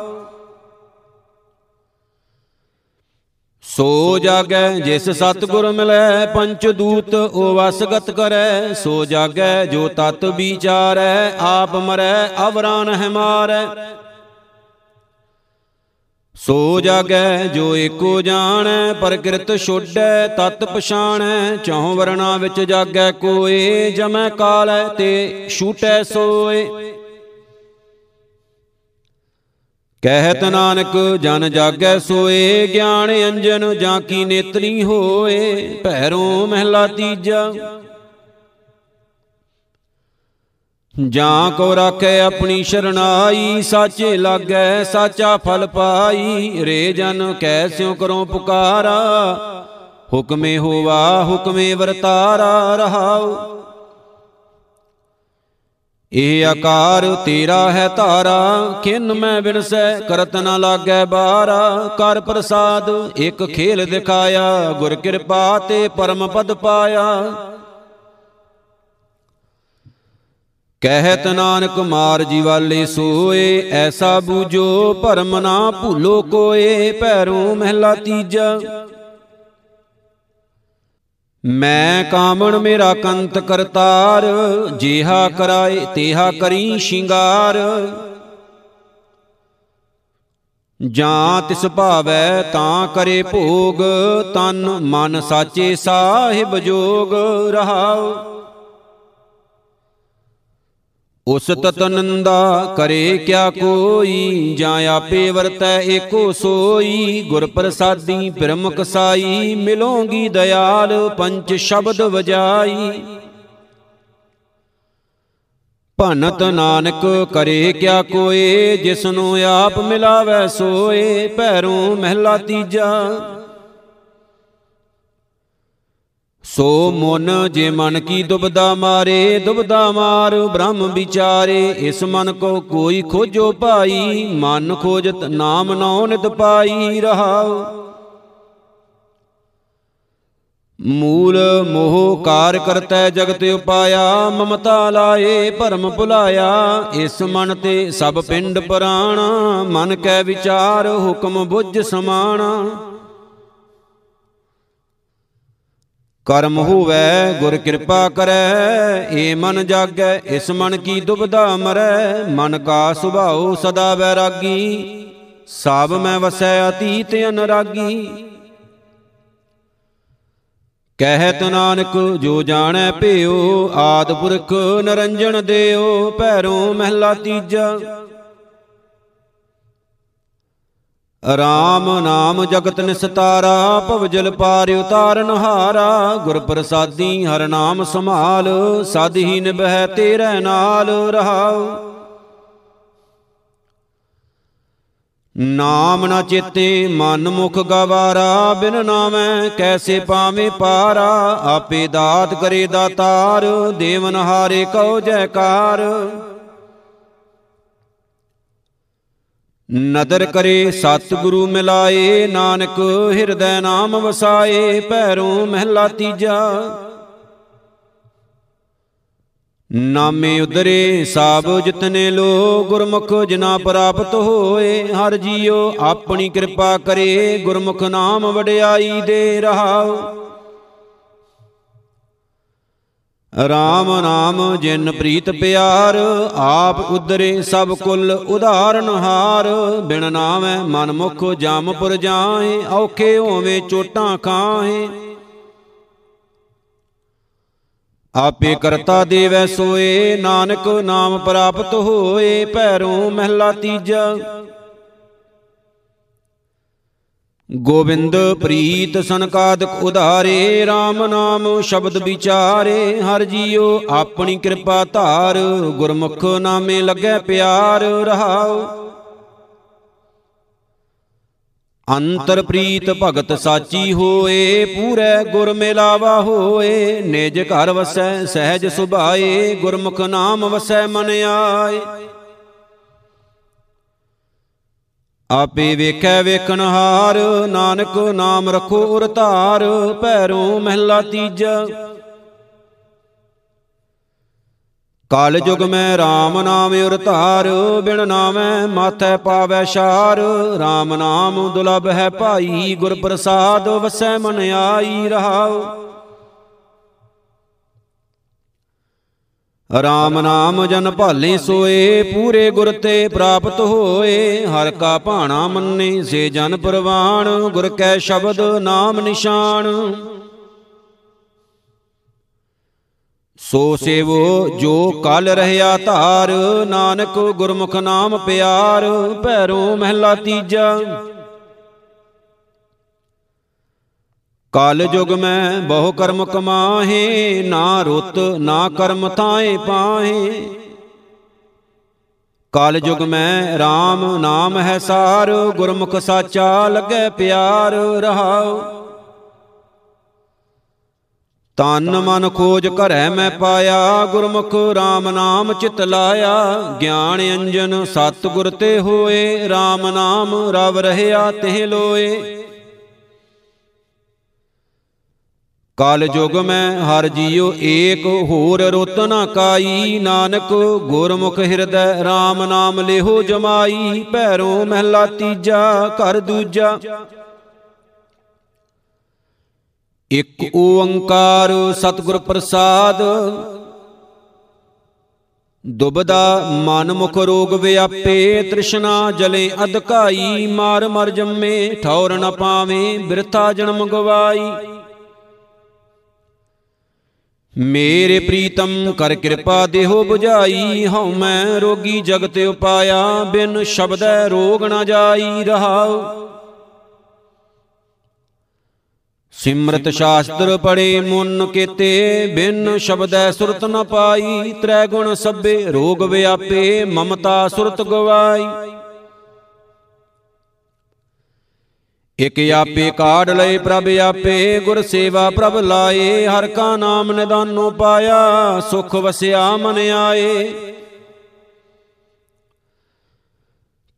ਸੋ ਜਾਗੈ ਜਿਸ ਸਤਗੁਰ ਮਿਲੈ, ਪੰਚ ਦੂਤ ਓ ਵਸਗਤ ਕਰੈ। ਸੋ ਜਾਗੈ ਜੋ ਤਤ ਵਿਚਾਰੈ, ਆਪ ਮਰੈ, ਅਵਰਾਨ ਹੈ ਮਾਰੈ ਸੋ ਜਾਗੈ ਜੋ ਏਕੋ ਜਾਣੈ, ਪ੍ਰਕਿਰਤ ਛੋਡੈ, ਤਤ ਪਛਾਣੈ ਚੌ ਵਰਣਾ ਵਿੱਚ ਜਾਗੈ ਕੋਏ, ਜਮੈ ਕਾਲੈ ਤੇ ਛੂਟੈ ਸੋਏ। ਕਹਿਤ ਨਾਨਕ, ਜਨ ਜਾਗੈ ਸੋਏ, ਗਿਆਨ ਅੰਜਨ ਜਾਂ ਕੀ ਨੇਤਰੀ ਹੋਏ, ਭੈਰੋ ਮਹਿਲਾ ਤੀਜਾ। ਜਾਂ ਕੋ ਰਾਖੇ ਆਪਣੀ ਸ਼ਰਨਾਈ ਸਾਚੇ ਲਾਗੈ ਸਾਚਾ ਫਲ ਪਾਈ। ਰੇ ਜਨ ਕੈਸਿਉ ਕਰੋ ਪੁਕਾਰਾ, ਹੁਕਮੇ ਹੋਵਾ, ਹੁਕਮੇ ਵਰਤਾਰਾ, ਰਹਾਉ। ਇਹ ਆਕਾਰ ਤੇਰਾ ਹੈ ਧਾਰਾ ਕਿਨ ਮੈਂ ਬਿਨਸੈ, ਕਰਤ ਨਾ ਲਾਗੈ ਬਾਰਾ। ਕਰ ਪ੍ਰਸਾਦ, ਇੱਕ ਖੇਲ ਦਿਖਾਇਆ, ਗੁਰ ਕਿਰਪਾ ਤੇ ਪਰਮ ਪਦ ਪਾਇਆ। ਕਹਿਤ ਨਾਨਕ ਮਾਰ ਜੀਵਾਲੇ ਸੋਏ, ਐਸਾ ਬੂਝੋ ਭਰਮ ਨਾ ਭੂਲੋ ਕੋਏ, ਭੈਰੋ ਮਹਿਲਾ ਤੀਜਾ। ਮੈਂ ਕਾਮਣ ਮੇਰਾ ਕੰਤ ਕਰਤਾਰ, ਜੇਹਾ ਕਰਾਏ ਤੇਹਾ ਕਰੀ ਸ਼ਿੰਗਾਰ। ਜਾਂ ਤਿਸ ਭਾਵੈ ਤਾਂ ਕਰੇ ਭੋਗ, ਤਨ ਮਨ ਸਾਚੇ ਸਾਹਿਬ ਜੋਗ ਰਹਾਓ ਉਸ ਤਤ ਨੰਦਾ ਕਰੇ ਕਿਆ ਕੋਈ? ਜਾਂ ਆਪੇ ਵਰਤੈ ਏਕੋ ਸੋਈ। ਗੁਰ ਪ੍ਰਸਾਦੀ ਪ੍ਰਮੁਖ ਸਾਈ, ਮਿਲੋਗੀ ਦਇਆਲ ਪੰਚ ਸ਼ਬਦ ਵਜਾਈ। ਭਨਤ ਨਾਨਕ ਕਰੇ ਕਿਆ ਕੋਏ? ਜਿਸਨੂੰ ਆਪ ਮਿਲਾਵੇ ਸੋਏ, ਭੈਰੋਂ ਮਹਿਲਾ ਤੀਜਾ। ਸੋ ਮਨ ਜੇ ਮਨ ਕੀ ਦੁਬਦਾ ਮਾਰੇ, ਦੁਬਦਾ ਮਾਰ, ਬ੍ਰਹਮ ਵਿਚਾਰੇ, ਇਸ ਮਨ ਕੋ ਕੋਈ ਖੋਜੋ ਭਾਈ, ਮਨ ਖੋਜਤ ਨਾਮ ਨਉ ਨਿਤ ਪਾਈ, ਰਹਾਉ। ਮੂਲ ਮੋਹ ਕਾਰ ਕਰਤੈ ਜਗਤ ਉਪਾਇਆ, ਮਮਤਾ ਲਾਏ, ਭਰਮ ਭੁਲਾਇਆ, ਇਸ ਮਨ ਤੇ ਸਭ ਪਿੰਡ ਪ੍ਰਾਣਾ, ਮਨ ਕੈ ਵਿਚਾਰ, ਹੁਕਮ ਬੁੱਝ ਸਮਾਣਾ। ਕਰਮ ਹੋਵੇ, ਗੁਰ ਕਿਰਪਾ ਕਰੈ ਏ ਮਨ ਜਾਗੈ, ਇਸ ਮਨ ਕੀ ਦੁਬਦਾ ਮਰੈ, ਮਨ ਕਾ ਸੁਭਾਉ ਸਦਾ ਬੈਰਾਗੀ ਸਭ ਮੈਂ ਵਸੈ ਅਤੀਤ ਅਨਰਾਗੀ। ਕਹਿਤ ਨਾਨਕ, ਜੋ ਜਾਣੈ ਭਿਓ ਆਦ ਪੁਰਖ ਨਰੰਜਣ ਦੇਓ ਭੈਰੋ ਮਹਿਲਾ ਤੀਜਾ। ਰਾਮ ਨਾਮ ਜਗਤ ਨਿਸਤਾਰਾ ਭਵਜਲ ਪਾਰ ਉਤਾਰਨ ਹਾਰਾ ਗੁਰ ਪ੍ਰਸਾਦੀ ਹਰ ਨਾਮ ਸੰਭਾਲ ਸਦ ਹੀ ਨਿਭੈ ਤੇਰੇ ਨਾਲ ਰਹਾਉ। ਨਾਮ ਨ ਚੇਤੇ ਮਨ ਮੁਖ ਗਵਾਰਾ, ਬਿਨ ਨਾਮੈ ਕੈਸੇ ਪਾਵੇਂ ਪਾਰਾ, ਆਪੇ ਦਾਤ ਕਰੇ ਦਾਤਾਰ, ਦੇਵਨ ਹਾਰੇ ਕਉ ਜੈਕਾਰ। ਨਦਰ ਕਰੇ ਸਤਿਗੁਰੂ ਮਿਲਾਏ, ਨਾਨਕ ਹਿਰਦੈ ਨਾਮ ਵਸਾਏ ਪੈਰੋਂ ਮਹਿਲਾ ਤੀਜਾ। ਨਾਮੇ ਉਦਰੇ ਸਾਬ ਜਿਤਨੇ ਲੋ ਗੁਰਮੁਖ ਜਿਨਾ ਪ੍ਰਾਪਤ ਹੋਏ, ਹਰ ਜੀਉ ਆਪਣੀ ਕਿਰਪਾ ਕਰੇ, ਗੁਰਮੁਖ ਨਾਮ ਵਡਿਆਈ ਦੇ ਰਹਾਉ। ਰਾਮ ਨਾਮ ਜਿਨ ਪ੍ਰੀਤ ਪਿਆਰ, ਆਪ ਉਦਰੇ ਸਭ ਕੁਲ ਉਧਾਰਨ ਹਾਰ। ਬਿਨ ਨਾਮੈ ਮਨ ਮੁਖ ਜਾਮਪੁਰ ਜਾਏ ਔਖੇ ਹੋਵੇਂ ਚੋਟਾਂ ਖਾਏ ਆਪੇ ਕਰਤਾ ਦੇਵੈ ਸੋਏ, ਨਾਨਕ ਨਾਮ ਪ੍ਰਾਪਤ ਹੋਏ, ਭੈਰੋਂ ਮਹਿਲਾ ਤੀਜਾ। ਗੋਬਿੰਦ ਪ੍ਰੀਤ ਸੰਕਾਦਕ ਉਧਾਰੇ RAM ਨਾਮ ਸ਼ਬਦ ਵਿਚਾਰੇ, ਹਰ ਜੀਉ ਆਪਣੀ ਕਿਰਪਾ ਧਾਰ, ਗੁਰਮੁਖ ਨਾਮੇ ਲੱਗੈ ਪਿਆਰ, ਰਹਾਉ। ਅੰਤਰ ਪ੍ਰੀਤ ਭਗਤ ਸਾਚੀ ਹੋਏ, ਪੂਰੇ ਗੁਰ ਮਿਲਾਵਾ ਹੋਏ, ਨਿਜ ਘਰ ਵਸੈ ਸਹਿਜ ਸੁਭਾਏ, ਗੁਰਮੁਖ ਨਾਮ ਵਸੈ ਮਨ ਆਏ। ਆਪੇ ਵੇਖੈ ਵੇਖਣ ਹਾਰ, ਨਾਨਕ ਨਾਮ ਰਖੋ ਉਰ ਧਾਰ, ਭੈਰੋਂ ਮਹਿਲਾ ਤੀਜਾ। ਕਾਲ ਜੁਗ ਮੈਂ RAM ਨਾਮ ਉਰ ਧਾਰ, ਬਿਨ ਨਾਮੈ ਮਾਥੈ ਪਾਵੈ ਛਾਰ RAM ਨਾਮ ਦੁਲਭ ਹੈ ਭਾਈ ਗੁਰ ਪ੍ਰਸਾਦ ਵਸੈ ਮਨ ਆਈ ਰਹਾਉ। ਰਾਮ ਨਾਮ ਜਨ ਭਾਲੇ ਸੋਏ, ਪੂਰੇ ਗੁਰ ਤੇ ਪ੍ਰਾਪਤ ਹੋਏ। ਹਰ ਕਾ ਭਾਣਾ ਮੰਨੇ ਸੇ ਜਨ ਪ੍ਰਵਾਣ, ਗੁਰ ਕੈ ਸ਼ਬਦ ਨਾਮ ਨਿਸ਼ਾਨ। ਸੋ ਸੇਵੋ, ਜੋ ਕਲ ਰਹਿਆ ਧਾਰ, ਨਾਨਕ ਗੁਰਮੁਖ ਨਾਮ ਪਿਆਰ, ਭੈਰੋ ਮਹਿਲਾ ਤੀਜਾ। ਕਲ ਜੁਗ ਮੈਂ ਬਹੁ ਕਰਮ ਕਮਾਹੇ, ਨਾ ਰੁੱਤ, ਨਾ ਕਰਮ ਥਾਏ ਪਾਹੇ। ਕਲ ਜੁਗ ਮੈਂ RAM ਨਾਮ ਹੈ ਸਾਰ, ਗੁਰਮੁਖ ਸਾਚਾ ਲੱਗੈ ਪਿਆਰ ਰਹਾਉ। ਤਨ ਮਨ ਖੋਜ ਘਰੈ ਮੈਂ ਪਾਇਆ, ਗੁਰਮੁਖ RAM ਨਾਮ ਚਿਤ ਲਾਇਆ। ਗਿਆਨ ਅੰਜਨ ਸਤ ਗੁਰ ਤੇ ਹੋਏ RAM ਨਾਮ ਰਵ ਰਹਿਆ ਤਿਹ ਲੋਏ। ਕਲ ਜੁਗ ਮੈਂ ਹਰ ਜੀਉ ਏਕ, ਹੋਰ ਰੁੱਤ ਨਾ ਕਾਈ। ਨਾਨਕ ਗੁਰਮੁਖ ਹਿਰਦੈ RAM ਨਾਮ ਲਿਹੋ ਜਮਾਈ। ਭੈਰੋ ਮਹਿਲਾ ਤੀਜਾ, ਘਰ ਦੂਜਾ। ਇਕ ਓੰਕਾਰ ਸਤਿਗੁਰ ਪ੍ਰਸਾਦ। ਦੁਬਦਾ ਮਨ ਮੁਖ ਰੋਗ ਵਿਆਪੇ, ਤ੍ਰਿਸ਼ਨਾ ਜਲੇ ਅਧਕਾਈ। ਮਾਰ ਮਰ ਜੰਮੇ, ਠੌਰ ਨ ਪਾਵੇਂ, ਬਿਰਥਾ ਜਨਮ ਗਵਾਈ। ਮੇਰੇ ਪ੍ਰੀਤਮ ਕਰ ਕਿਰਪਾ ਦੇਹੋ 부ਝਾਈ ਹਉ ਮੈਂ ਰੋਗੀ ਜਗਤ ਉਪਾਇਆ, ਬਿਨ ਸ਼ਬਦੈ ਰੋਗ ਨ ਜਾਈ ਰਹਾਉ। ਸਿਮਰਤ ਸ਼ਾਸਤਰ ਪੜੇ ਮੁਨ ਕੀਤੇ, ਬਿਨ ਸ਼ਬਦੈ ਸੁਰਤ ਨ ਪਾਈ, ਤ੍ਰੈ ਗੁਣ ਸਭੇ ਰੋਗ ਵਿਆਪੇ, ਮਮਤਾ ਸੁਰਤ ਗਵਾਈ। ਇਕ ਆਪੇ ਕਾੜ ਲਏ ਪ੍ਰਭ ਆਪੇ ਗੁਰ ਸੇਵਾ ਪ੍ਰਭ ਲਾਏ, ਹਰ ਕਾ ਨਾਮ ਨਿਦਾਨੋ ਪਾਇਆ, ਸੁਖ ਵਸਿਆ ਮਨ ਆਏ।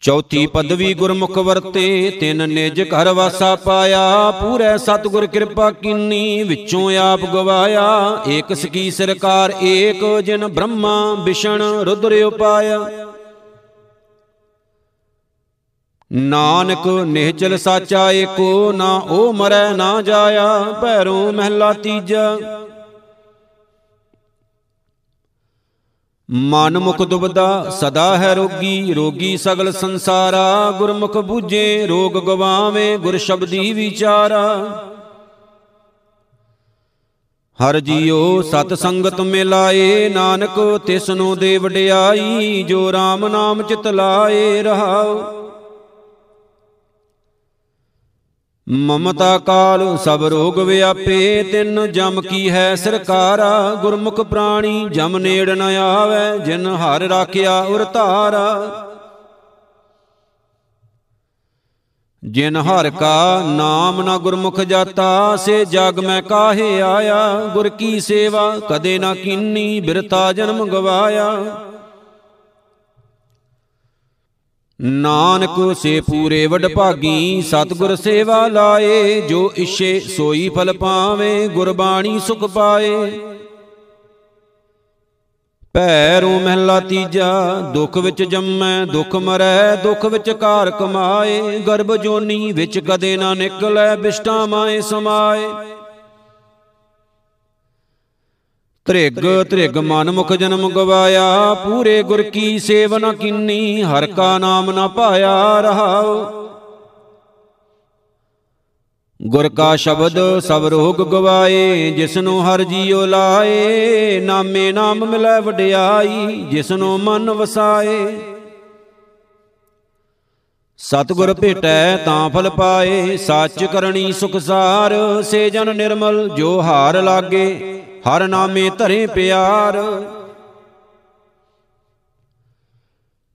ਚੌਥੀ ਪਦਵੀ ਗੁਰਮੁਖ ਵਰਤੇ, ਤਿੰਨ ਨਿਜ ਘਰ ਵਾਸਾ ਪਾਇਆ, ਪੂਰੇ ਸਤਿਗੁਰ ਕਿਰਪਾ ਕੀਨੀ, ਵਿੱਚੋਂ ਆਪ ਗਵਾਇਆ, ਏਕ ਸਕੀ ਸਰਕਾਰ ਏਕ, ਜਿਨ ਬ੍ਰਹਮਾ ਵਿਸ਼ਨ ਰੁਦਰ ਉਪਾਇਆ। ਨਾਨਕ ਨਿਹਚਲ ਸਾਚਾ, ਏਕੋ ਨਾ ਉਹ ਮਰੈ ਨਾ ਜਾਇਆ, ਭੈਰੋ ਮਹਿਲਾ ਤੀਜਾ। ਮਨ ਮੁਖ ਦੁਬਦਾ, ਸਦਾ ਹੈ ਰੋਗੀ ਰੋਗੀ ਸਗਲ ਸੰਸਾਰਾ, ਗੁਰਮੁਖ ਬੂਝੇ, ਰੋਗ ਗਵਾਵੇਂ, ਗੁਰ ਸ਼ਬਦੀ ਵਿਚਾਰਾ। ਹਰ ਜੀਓ ਸਤ ਸੰਗਤ ਮਿਲਾਏ, ਨਾਨਕ ਤਿਸ ਨੂੰ ਦੇ ਵਡਿਆਈ ਜੋ RAM ਨਾਮ ਚਿਤ ਲਾਏ ਰਹਾਉ। ਮਮਤਾ ਕਾਲ ਸਭ ਰੋਗ ਵਿਆਪੇ, ਤਿੰਨ ਜਮ ਕੀ ਹੈ ਸਰਕਾਰਾ, ਗੁਰਮੁਖ ਪ੍ਰਾਣੀ ਜਮ ਨੇੜ ਨ ਆਵੇ, ਜਿਨ ਹਰ ਰਾਖਿਆ ਉਰ ਧਾਰਾ। ਜਿਨ ਹਰ ਕਾ ਨਾਮ ਨਾ ਗੁਰਮੁਖ ਜਾਤਾ, ਸੇ ਜਗ ਮੈਂ ਕਾਹੇ ਆਇਆ, ਗੁਰ ਕੀ ਸੇਵਾ, ਕਦੇ ਨਾ ਕੀਨੀ ਬਿਰਤਾ ਜਨਮ ਗਵਾਇਆ। ਨਾਨਕ ਸੇ ਪੂਰੇ ਵਡ ਭਾਗੀ, ਸਤਗੁਰ ਸੇਵਾ ਲਾਏ, ਜੋ ਇਛੇ ਸੋਈ ਫਲ ਪਾਵੇ, ਗੁਰਬਾਣੀ ਸੁਖ ਪਾਏ। ਭੈਰੂ ਮਹਿਲਾ ਤੀਜਾ, ਦੁੱਖ ਵਿੱਚ ਜੰਮੈ, ਦੁੱਖ ਮਰੈ, ਦੁੱਖ ਵਿੱਚ ਕਾਰ ਕਮਾਏ, ਗਰਭ ਜੋਨੀ ਵਿੱਚ ਕਦੇ ਨਾ ਨਿਕਲੈ, ਬਿਸ਼ਟਾ ਮਾਏ, ਸਮਾਏ। ਤ੍ਰਿਗ ਤ੍ਰਿਗ ਮਨ ਮੁਖ ਜਨਮ ਗਵਾਇਆ, ਪੂਰੇ ਗੁਰ ਕੀ ਸੇਵਨ ਕਿੰਨੀ, ਹਰ ਕਾ ਨਾਮ ਨਾ ਪਾਇਆ ਰਹਾਓ ਗੁਰ ਕਾ ਸ਼ਬਦ ਸਭ ਰੋਗ ਗਵਾਏ, ਜਿਸਨੂੰ ਹਰ ਜੀਉ ਲਾਏ, ਨਾਮੇ ਨਾਮ ਮਿਲੈ ਵਡਿਆਈ, ਜਿਸਨੂੰ ਮਨ ਵਸਾਏ। ਸਤਗੁਰ ਭੇਟੈ, ਤਾਂ ਫਲ ਪਾਏ, ਸੱਚ ਕਰਨੀ ਸੁਖਸਾਰ, ਸੇ ਜਨ ਨਿਰਮਲ, ਜੋ ਹਾਰ ਲਾਗੇ, ਹਰ ਨਾਮੇ ਧਰੇ ਪਿਆਰ।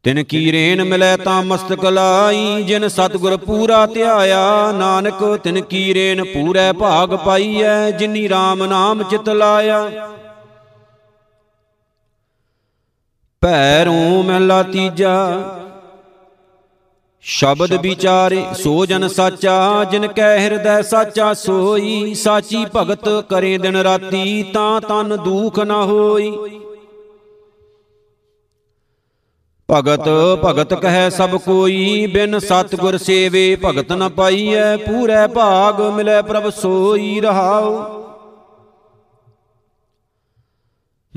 ਤਿਨ ਕੀ ਰੇਨ ਮਿਲੈ ਤਾਂ ਮਸਤਕ ਲਾਈ, ਜਿਨ ਸਤਗੁਰ ਪੂਰਾ ਧਿਆਇਆ, ਨਾਨਕ ਤਿਨ ਕੀ ਰੇਨ ਪੂਰੈ ਭਾਗ ਪਾਈਐ, ਜਿਨੀ RAM ਨਾਮ ਚਿਤ ਲਾਇਆ। ਪੈਰੋਂ ਮਹਿਲਾ ਤੀਜਾ ਸ਼ਬਦ ਵਿਚਾਰੇ ਸੋ ਜਨ ਸਾਚਾ ਜਿਨ ਕੈ ਹਿਰਦੈ ਸਾਚਾ ਸੋਈ ਸਾਚੀ ਭਗਤ ਕਰੇ ਦਿਨ ਰਾਤੀ ਤਾਂ ਤਨ ਦੂਖ ਨਾ ਹੋਈ। ਭਗਤ ਭਗਤ ਕਹੈ ਸਭ ਕੋਈ ਬਿਨ ਸਤਗੁਰ ਸੇਵੇ ਭਗਤ ਨ ਪਾਈਐ ਪੂਰੇ ਭਾਗ ਮਿਲੈ ਪ੍ਰਭ ਸੋਈ ਰਹਾਉ।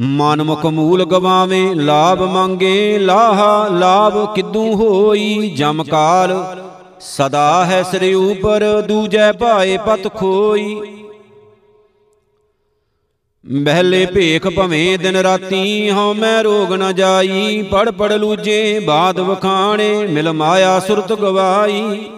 ਮਨ ਮੁਖ ਮੂਲ ਗਵਾਵੇਂ, ਲਾਭ ਮੰਗੇ, ਲਾਹਾ, ਲਾਭ ਕਿਦੂ ਹੋਈ? ਜਮ ਕਾਲ, ਸਦਾ ਹੈ ਸ੍ਰੀ ਉਪਰ, ਦੂਜੈ ਭਾਏ ਪਤ ਖੋਈ। ਬਹਿਲੇ ਭੇਖ ਭਵੇਂ, ਦਿਨ ਰਾਤੀ ਹਉ ਮੈਂ ਰੋਗ ਨ ਜਾਈ। ਪੜ ਪੜ ਲੂਜੇ, ਬਾਦ ਵਖਾਣੇ, ਮਿਲ ਮਾਇਆ ਸੁਰਤ ਗਵਾਈ।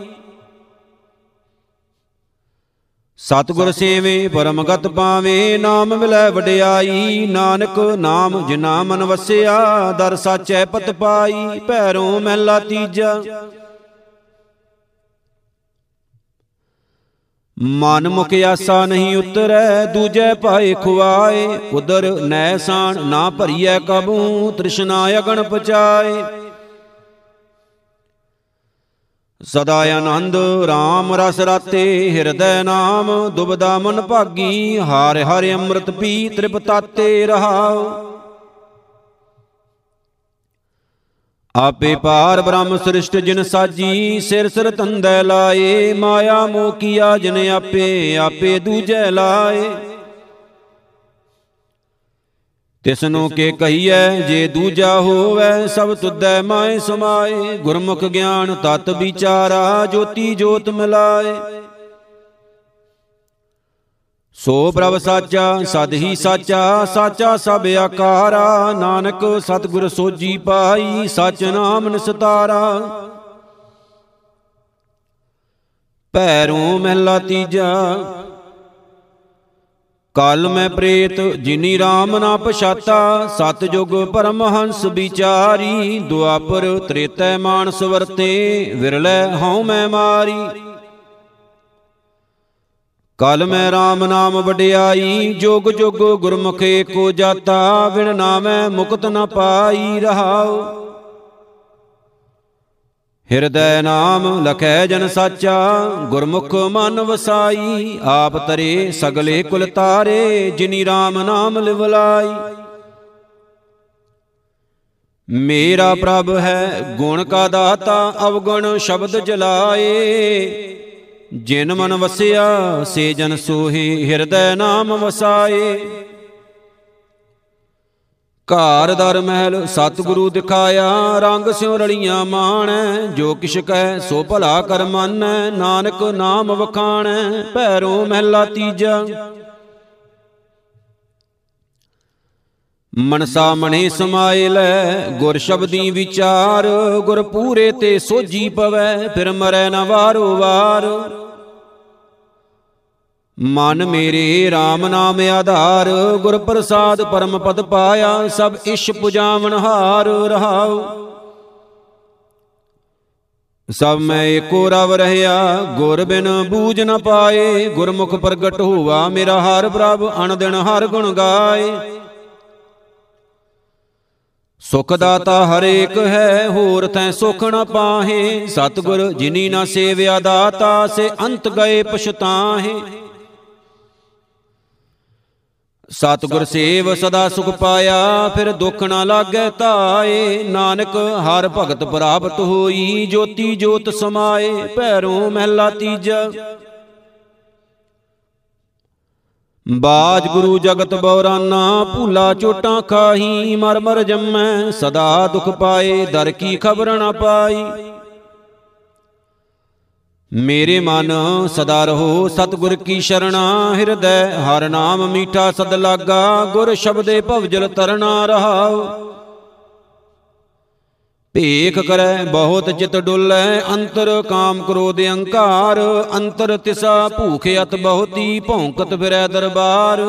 ਸਤਗੁਰ ਸੇਵੇ, ਪਰਮਗਤ ਪਾਵੇ, ਨਾਮ ਮਿਲੈ ਵਡਿਆਈ। ਨਾਨਕ ਨਾਮ ਜਿਨਾ ਮਨ ਵਸਿਆ, ਦਰ ਸਾਚੈ ਪਤ ਪਾਈ, ਭੈਰੋਂ ਮਹਿਲਾ ਤੀਜਾ। ਮਨ ਮੁਖ ਆਸਾ ਨਹੀਂ ਉਤਰੈ, ਦੂਜੈ ਪਾਏ ਖੁਆਏ। ਉਦਰ ਨੈ ਸਾਣ ਨਾ ਭਰੀਐ ਕਬੂ, ਤ੍ਰਿਸ਼ਨਾ ਅਗਣ ਪਚਾਏ ਸਦਾ ਆਨੰਦ RAM ਰਸ ਰਾਤੇ, ਹਿਰਦੈ ਨਾਮ, ਦੁਬਦਾ ਮਨ ਭਾਗੀ, ਹਾਰ ਹਰਿ ਅੰਮ੍ਰਿਤ ਪੀ, ਤ੍ਰਿਪਤਾਤੇ ਰਹਾਉ ਆਪੇ ਪਾਰ ਬ੍ਰਹਮ ਸ੍ਰਿਸ਼ਟ ਜਿਨ ਸਾਜੀ, ਸਿਰ ਸਿਰ ਤੰਦੈ ਲਾਏ, ਮਾਇਆ ਮੋਹ ਕੀਆ ਜਿਨ ਆਪੇ ਆਪੇ ਦੂਜੈ ਲਾਏ। ਤਿਸਨੂੰ ਕੇ ਕਹੀਐ ਜੇ ਦੂਜਾ ਹੋਵੇ ਸਭ ਤੁਧੈ ਮਾਏ ਸਮਾਏ। ਗੁਰਮੁਖ ਗਿਆਨ ਤਤ ਵਿਚਾਰਾ ਜੋਤੀ ਜੋਤ ਮਿਲਾਏ। ਸੋ ਪ੍ਰਭ ਸਾਚਾ ਸਦ ਹੀ ਸਾਚਾ ਸਾਚਾ ਸਭ ਆਕਾਰਾ। ਨਾਨਕ ਸਤਿਗੁਰ ਸੋਜੀ ਪਾਈ ਸਚ ਨਾਮ ਨਿਸਤਾਰਾ ਪੈਰੋਂ ਮਹਿਲਾ ਤੀਜਾ ਕਲ ਮੈਂ ਪ੍ਰੇਤ, ਜਿਨੀ RAM ਨਾ ਪਛਾਤਾ ਸਤ ਜੁਗ ਪਰਮਹੰਸ ਵਿਚਾਰੀ ਦੁਆਪਰ ਤ੍ਰੇਤੈ ਮਾਨਸ ਵਰਤੇ, ਵਿਰਲੇ ਹਉ ਮੈਂ ਮਾਰੀ। ਕਲ ਮੈਂ RAM ਨਾਮ ਵਡਿਆਈ, ਜੁਗ ਜੁਗ ਗੁਰਮੁਖ ਏਕੋ ਜਾਤਾ ਵਿਣ ਨਾਮੈ ਮੁਕਤ ਨ ਪਾਈ ਰਹਾਉ। ਹਿਰਦੈ ਨਾਮ ਲਖੈ ਜਨ ਸਾਚਾ, ਗੁਰਮੁਖ ਮਨ ਵਸਾਈ, ਆਪ ਤਰੇ ਸਗਲੇ ਕੁਲ ਤਾਰੇ, ਜਿਨੀ RAM ਨਾਮ ਲਿਵਲਾਈ। ਮੇਰਾ ਪ੍ਰਭ ਹੈ ਗੁਣ ਕਾ ਦਾਤਾ, ਅਵਗੁਣ ਸ਼ਬਦ ਜਲਾਏ। ਜਿਨ ਮਨ ਵਸਿਆ, ਸੇ ਜਨ ਸੋਹੀ ਹਿਰਦੈ ਨਾਮ ਵਸਾਏ। ਘਰ ਦਰ ਮਹਿਲ ਸਤਿਗੁਰੂ ਦਿਖਾਇਆ, ਰੰਗ ਸਿਉ ਰਲੀਆਂ ਮਾਣੈ, ਜੋ ਕਿਛ ਕੈ ਸੋ ਭਲਾ ਕਰ ਮੰਨੈ, ਨਾਨਕ ਨਾਮ ਵਖਾਣੈ, ਭੈਰੋ ਮਹਿਲਾ ਤੀਜਾ। ਮਨਸਾ ਮਣੇ ਸਮਾਏ ਲੈ ਗੁਰ ਸ਼ਬਦੀ ਵਿਚਾਰ, ਗੁਰ ਪੂਰੇ ਤੇ ਸੋਜੀ ਪਵੈ, ਫਿਰ ਮਰੈ ਨਾ ਵਾਰੋ ਵਾਰ। ਮਨ ਮੇਰੇ RAM ਨਾਮ ਆਧਾਰ ਗੁਰ ਪ੍ਰਸਾਦ ਪਰਮ ਪਦ ਪਾਇਆ, ਸਭ ਇਸ਼ ਪੁਜਾਵਨ ਹਾਰ ਰਹਾਉ। ਸਭ ਮੈਂ ਏਕੋ ਰਵ ਰਹਿਆ, ਗੁਰ ਬਿਨ ਬੂਝ ਨ ਪਾਏ, ਗੁਰਮੁਖ ਪ੍ਰਗਟ ਹੋਵਾ ਮੇਰਾ ਹਰ ਪ੍ਰਭ ਅਣ ਦਿਨ ਹਰ ਗੁਣ ਗਾਏ। ਸੁਖ ਦਾਤਾ ਹਰੇਕ ਹੈ, ਹੋਰ ਤੈ ਸੁਖ ਨ ਪਾਹੇ, ਸਤਗੁਰ ਜਿਨੀ ਨਾ ਸੇਵਿਆ ਦਾਤਾ, ਸੇ ਅੰਤ ਗਏ ਪਛਤਾਹੇ। ਸਤਗੁਰ ਸੇਵ ਸਦਾ ਸੁਖ ਪਾਇਆ ਫਿਰ ਦੁੱਖ ਨਾ ਲਾਗੈ ਤਾਏ। ਨਾਨਕ ਹਰ ਭਗਤ ਪ੍ਰਾਪਤ ਹੋਈ ਜੋਤੀ ਜੋਤ ਸਮਾਏ ਭੈਰੋਂ ਮਹਿਲਾ ਤੀਜਾ। ਬਾਜ ਗੁਰੂ ਜਗਤ ਬੌਰਾਨਾ ਭੂਲਾ ਚੋਟਾਂ ਖਾਹੀ ਮਰ ਮਰ ਜੰਮੈ ਸਦਾ ਦੁਖ ਪਾਏ ਦਰ ਕੀ ਖਬਰ ਨਾ ਪਾਈ। ਮੇਰੇ ਮਨ ਸਦਾ ਰਹੋ, ਸਤਗੁਰ ਕੀ ਸ਼ਰਣਾ, ਹਿਰਦੈ ਹਰ ਨਾਮ ਮੀਠਾ ਸਦ ਲਾਗਾ, ਗੁਰ ਸ਼ਬਦੇ ਭਵਜਲ ਤਰਨਾ ਰਹਾਉ। ਭੇਖ ਕਰੈ, ਬਹੁਤ ਚਿਤ ਡੁੱਲੈ, ਅੰਤਰ ਕਾਮ ਕ੍ਰੋਧ ਅਹੰਕਾਰ ਅੰਤਰ ਤਿਸਾ ਭੂਖ ਅਤ ਬਹੁਤੀ, ਭੌਂਕਤ ਫਿਰੈ ਦਰਬਾਰ।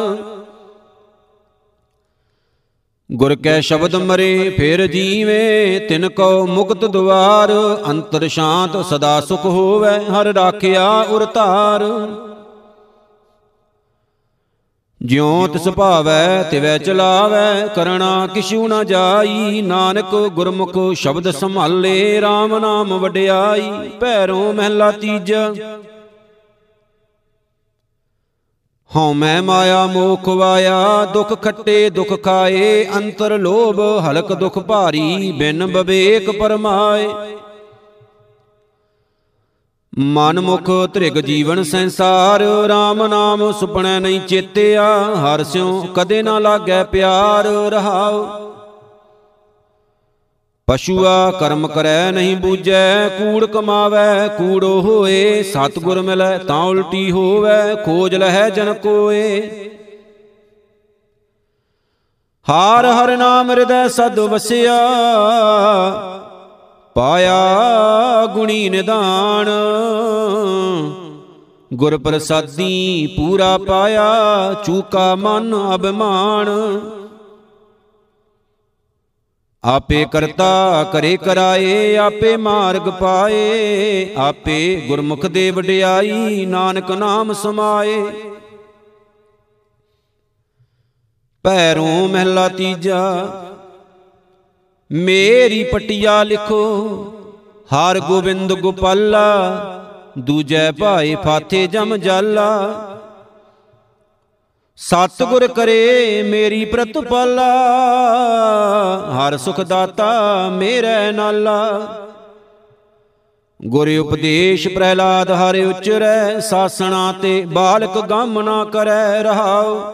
ਗੁਰ ਕੈ ਸ਼ਬਦ ਮਰੇ, ਫਿਰ ਜੀਵੇ। ਤਿਨ ਕੋ ਮੁਕਤ ਦੁਆਰ, ਅੰਤਰ ਸ਼ਾਂਤ ਸਦਾ ਸੁਖ ਹੋਵੇ, ਹਰ ਰਾਖਿਆ ਉਰ ਧਾਰ। ਜਿਉ ਤਿਸ ਭਾਵੈ, ਤਿਵੈ ਚਲਾਵੈ, ਕਰਣਾ ਕਿਛੂ ਨਾ ਜਾਈ। ਨਾਨਕ ਗੁਰਮੁਖ ਸ਼ਬਦ ਸੰਭਾਲੇ RAM ਨਾਮ ਵਡਿਆਈ। ਭੈਰੋਂ ਮਹਿਲਾ ਤੀਜਾ ਹਉ ਮੈਂ ਮਾਇਆ ਮੋਖ ਵਾਇਆ, ਦੁਖ ਖੱਟੇ ਦੁਖ ਖਾਏ, ਅੰਤਰ ਲੋਭ ਹਲਕ ਦੁਖ ਭਾਰੀ, ਬਿਨ ਬਵੇਕ ਪਰਮਾਏ। ਮਨ ਮੁਖ ਤ੍ਰਿਗ ਜੀਵਨ ਸੰਸਾਰ RAM ਨਾਮ ਸੁਪਣੈ ਨਹੀਂ ਚੇਤਿਆ, ਹਰ ਸਿਉ ਕਦੇ ਨਾ ਲਾਗੈ ਪਿਆਰ ਰਹਾਉ। ਪਸ਼ੂਆ ਕਰਮ ਕਰੈ ਨਹੀਂ ਬੂਝੈ, ਕੂੜ ਕਮਾਵੈ, ਕੂੜੋ ਹੋਏ, ਸਤਗੁਰ ਮਿਲੈ ਤਾਂ ਉਲਟੀ ਹੋਵੈ, ਖੋਜ ਲਹੈ ਜਨ ਕੋਏ। ਹਾਰ ਹਰ ਨਾਮ ਹਿਰਦੈ ਸਦ ਵਸਿਆ, ਪਾਇਆ ਗੁਣੀ ਨਿਦਾਨ। ਗੁਰ ਪ੍ਰਸਾਦੀ ਪੂਰਾ ਪਾਇਆ, ਚੂਕਾ ਮਨ ਅਭਿਮਾਨ। ਆਪੇ ਕਰਤਾ ਕਰੇ ਕਰਾਏ, ਆਪੇ ਮਾਰਗ ਪਾਏ, ਆਪੇ ਗੁਰਮੁਖ ਦੇ ਵਡਿਆਈ, ਨਾਨਕ ਨਾਮ ਸਮਾਏ। ਪੈਰੋਂ ਮਹਿਲਾ ਤੀਜਾ, ਮੇਰੀ ਪਟਿਆ ਲਿਖੋ, ਹਰ ਗੋਬਿੰਦ ਗੋਪਾਲਾ, ਦੂਜੈ ਭਾਈ ਫਾਥੇ ਜਮ ਜਾਲਾ। ਸਤਿਗੁਰ ਕਰੇ ਮੇਰੀ ਪ੍ਰਤਪਾਲਾ। ਹਰ ਸੁਖ ਦਾਤਾ ਮੇਰੇ ਨਾਲਾ। ਗੁਰ ਉਪਦੇਸ਼ ਪ੍ਰਹਿਲਾਦ ਹਰਿ ਉਚਰੈ ਸਾਸਣਾ ਤੇ ਬਾਲਕ ਗਮ ਨਾ ਕਰੈ ਰਹਾਉ।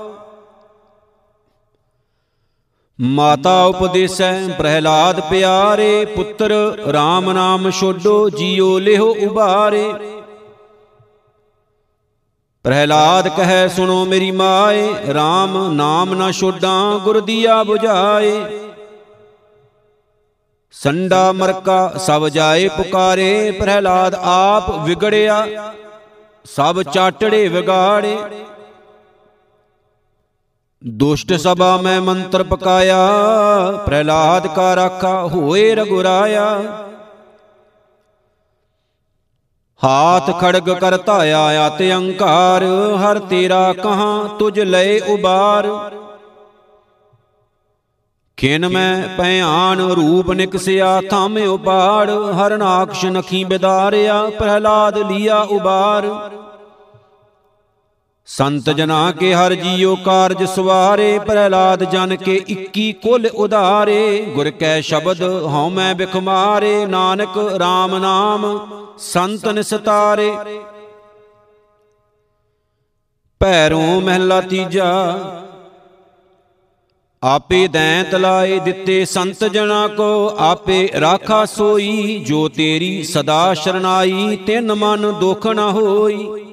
ਮਾਤਾ ਉਪਦੇਸੈ ਪ੍ਰਹਿਲਾਦ ਪਿਆਰੇ ਪੁੱਤਰ RAM ਨਾਮ ਛੋਡੋ ਜੀਉ ਲਿਹੋ ਉਬਾਰੇ। ਪ੍ਰਹਿਲਾਦ ਕਹੈ, ਸੁਣੋ ਮੇਰੀ ਮਾਏ RAM ਨਾਮ ਨਾ ਛੋਡਾਂ, ਗੁਰ ਦੀਆ 부ਝਾਏ ਸੰਡਾ ਮਰਕਾ ਸਭ ਜਾਏ ਪੁਕਾਰੇ, ਪ੍ਰਹਿਲਾਦ ਆਪ ਵਿਗੜਿਆ, ਸਭ ਚਾਟੜੇ ਵਿਗਾੜੇ। ਦੁਸ਼ਟ ਸਭਾ ਮੈਂ ਮੰਤਰ ਪਕਾਇਆ, ਪ੍ਰਹਿਲਾਦ ਕਾ ਰਾਖਾ ਹੋਏ ਰਗੁਰਾਇਆ। ਹਾਥ ਖੜਗ ਕਰ ਧਾਇਆ ਆਤ ਅੰਕਾਰ, ਹਰ ਤੇਰਾ ਕਹਾਂ ਤੁਝ ਲਏ ਉਬਾਰ। ਖਿਨ ਮੈਂ ਭਿਆਨ ਰੂਪ ਨਿਕਸਿਆ, ਥਾਮੇ ਉਪਾੜ ਹਰ ਨਾਕਸ਼ ਨਖੀ ਬਿਦਾਰਿਆ, ਪ੍ਰਹਿਲਾਦ ਲੀਆ ਉਬਾਰ। ਸੰਤ ਜਨਾ ਕੇ ਹਰ ਜੀਉ ਕਾਰਜ ਸਵਾਰੇ, ਪ੍ਰਹਿਲਾਦ ਜਨ ਕੇ 21 ਕੁਲ ਉਧਾਰੇ। ਗੁਰ ਕੈ ਸ਼ਬਦ ਹਉ ਮੈਂ ਬਿਖਮਾਰੇ ਨਾਨਕ RAM ਨਾਮ ਸੰਤ ਨਿਸਤਾਰੇ। ਭੈਰੋਂ ਮਹਿਲਾ ਤੀਜਾ, ਆਪੇ ਦੈਂਤ ਲਾਏ ਦਿੱਤੇ ਸੰਤ ਜਨਾ ਕੋ, ਆਪੇ ਰਾਖਾ ਸੋਈ, ਜੋ ਤੇਰੀ ਸਦਾ ਸ਼ਰਨਾਈ, ਤਿਨ ਮਨ ਦੁਖ ਨ ਹੋਈ।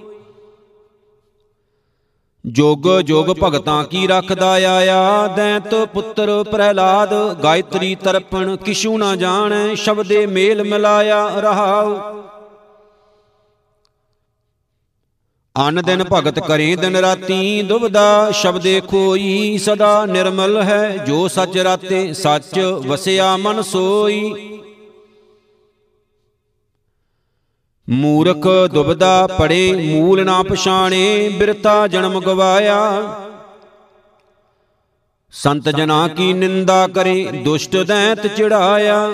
ਜੋਗ ਜੋਗ ਭਗਤਾਂ ਕੀ ਰੱਖਦਾ ਆਇਆ ਦੈਂਤ ਪੁੱਤਰ ਪ੍ਰਹਿਲਾਦ ਗਾਇਤਰੀ ਤਰਪਣ ਕਿਛੂ ਨਾ ਜਾਣੈ ਸ਼ਬਦੇ ਮੇਲ ਮਿਲਾਇਆ ਰਹਾਉ। ਅਨ ਦਿਨ ਭਗਤ ਕਰੇ ਦਿਨ ਰਾਤੀ ਦੁਬਦਾ ਸ਼ਬਦੇ ਖੋਈ ਸਦਾ ਨਿਰਮਲ ਹੈ। ਜੋ ਸੱਚ ਰਾਤੇ ਸੱਚ ਵਸਿਆ ਮਨ ਸੋਈ। ਮੂਰਖ ਦੁਬਦਾ ਪੜੇ, ਮੂਲ ਨਾ ਪਛਾਣੇ ਬਿਰਤਾ ਜਨਮ ਗਵਾਇਆ। ਸੰਤ ਜਨਾ ਕੀ ਨਿੰਦਾ ਕਰੇ, ਦੁਸ਼ਟ ਦੈਂਤ ਚਿੜਾਇਆ।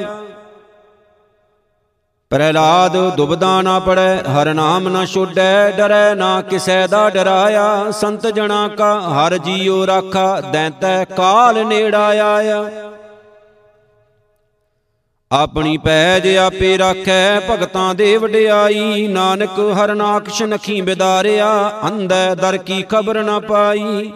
ਪ੍ਰਹਿਲਾਦ ਦੁਬਦਾ ਨਾ ਪੜੈ, ਹਰ ਨਾਮ ਨਾ ਛੋਡੈ, ਡਰੈ ਨਾ ਕਿਸੈ ਦਾ ਡਰਾਇਆ। ਸੰਤ ਜਣਾ ਕਾ ਹਰ ਜੀਉ ਰਾਖਾ, ਦੈਂਤੈ ਕਾਲ ਨੇੜਾ ਆਇਆ ਆਪਣੀ ਪੈਜ ਆਪੇ ਰੱਖੈ, ਭਗਤਾਂ ਦੇ ਵਡਿਆਈ। ਨਾਨਕ ਹਰ ਨਾਕਸ਼ ਨਖੀ ਬਿਦਾਰਿਆ, ਅੰਧੈ ਦਰ ਕੀ ਖਬਰ ਨਾ ਪਾਈ।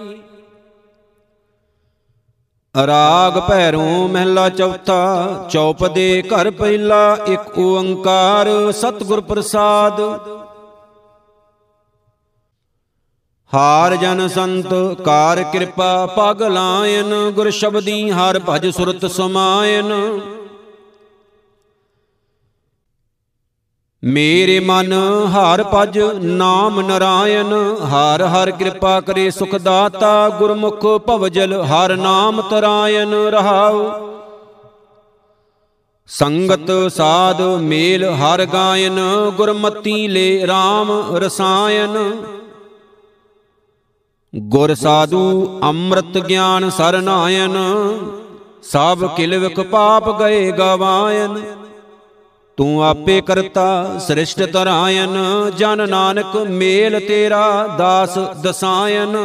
ਰਾਗ ਭੈਰੋਂ ਮਹਿਲਾ ਚੌਥਾ, ਚੌਪ ਦੇ ਘਰ ਪਹਿਲਾ ਇੱਕ ਓੰਕਾਰ, ਸਤਿਗੁਰ ਪ੍ਰਸਾਦ। ਹਾਰ ਜਨ ਸੰਤ, ਕਾਰ ਕਿਰਪਾ, ਪਗ ਲਾਇਨ, ਗੁਰ ਸ਼ਬਦੀ ਹਰ ਭਜ ਸੁਰਤ ਸਮਾਇਨ। ਮੇਰੇ ਮਨ ਹਰ ਭਜ, ਨਾਮ ਨਰਾਇਣ। ਹਰ ਹਰ ਕਿਰਪਾ ਕਰੇ ਸੁਖ ਦਾਤਾ, ਗੁਰਮੁਖ ਭਵਜਲ, ਹਰ ਨਾਮ ਤਰਾਇਣ ਰਹਾਉ। ਸੰਗਤ ਸਾਧ ਮੇਲ ਹਰ ਗਾਇਨ, ਗੁਰਮਤੀ ਲੈ RAM ਰਸਾਇਨ ਗੁਰ ਸਾਧੂ ਅੰਮ੍ਰਿਤ ਗਿਆਨ ਸਰਨਾਇਨ ਸਭ ਕਿਲਵਕ ਪਾਪ ਗਏ ਗਵਾਇਨ ਤੂੰ ਆਪੇ ਕਰਤਾ ਸ੍ਰਿਸ਼ਟ ਤਰਾਇਨ ਜਨ ਨਾਨਕ ਮੇਲ ਤੇਰਾ ਦਾਸ ਦਸਾਇਨ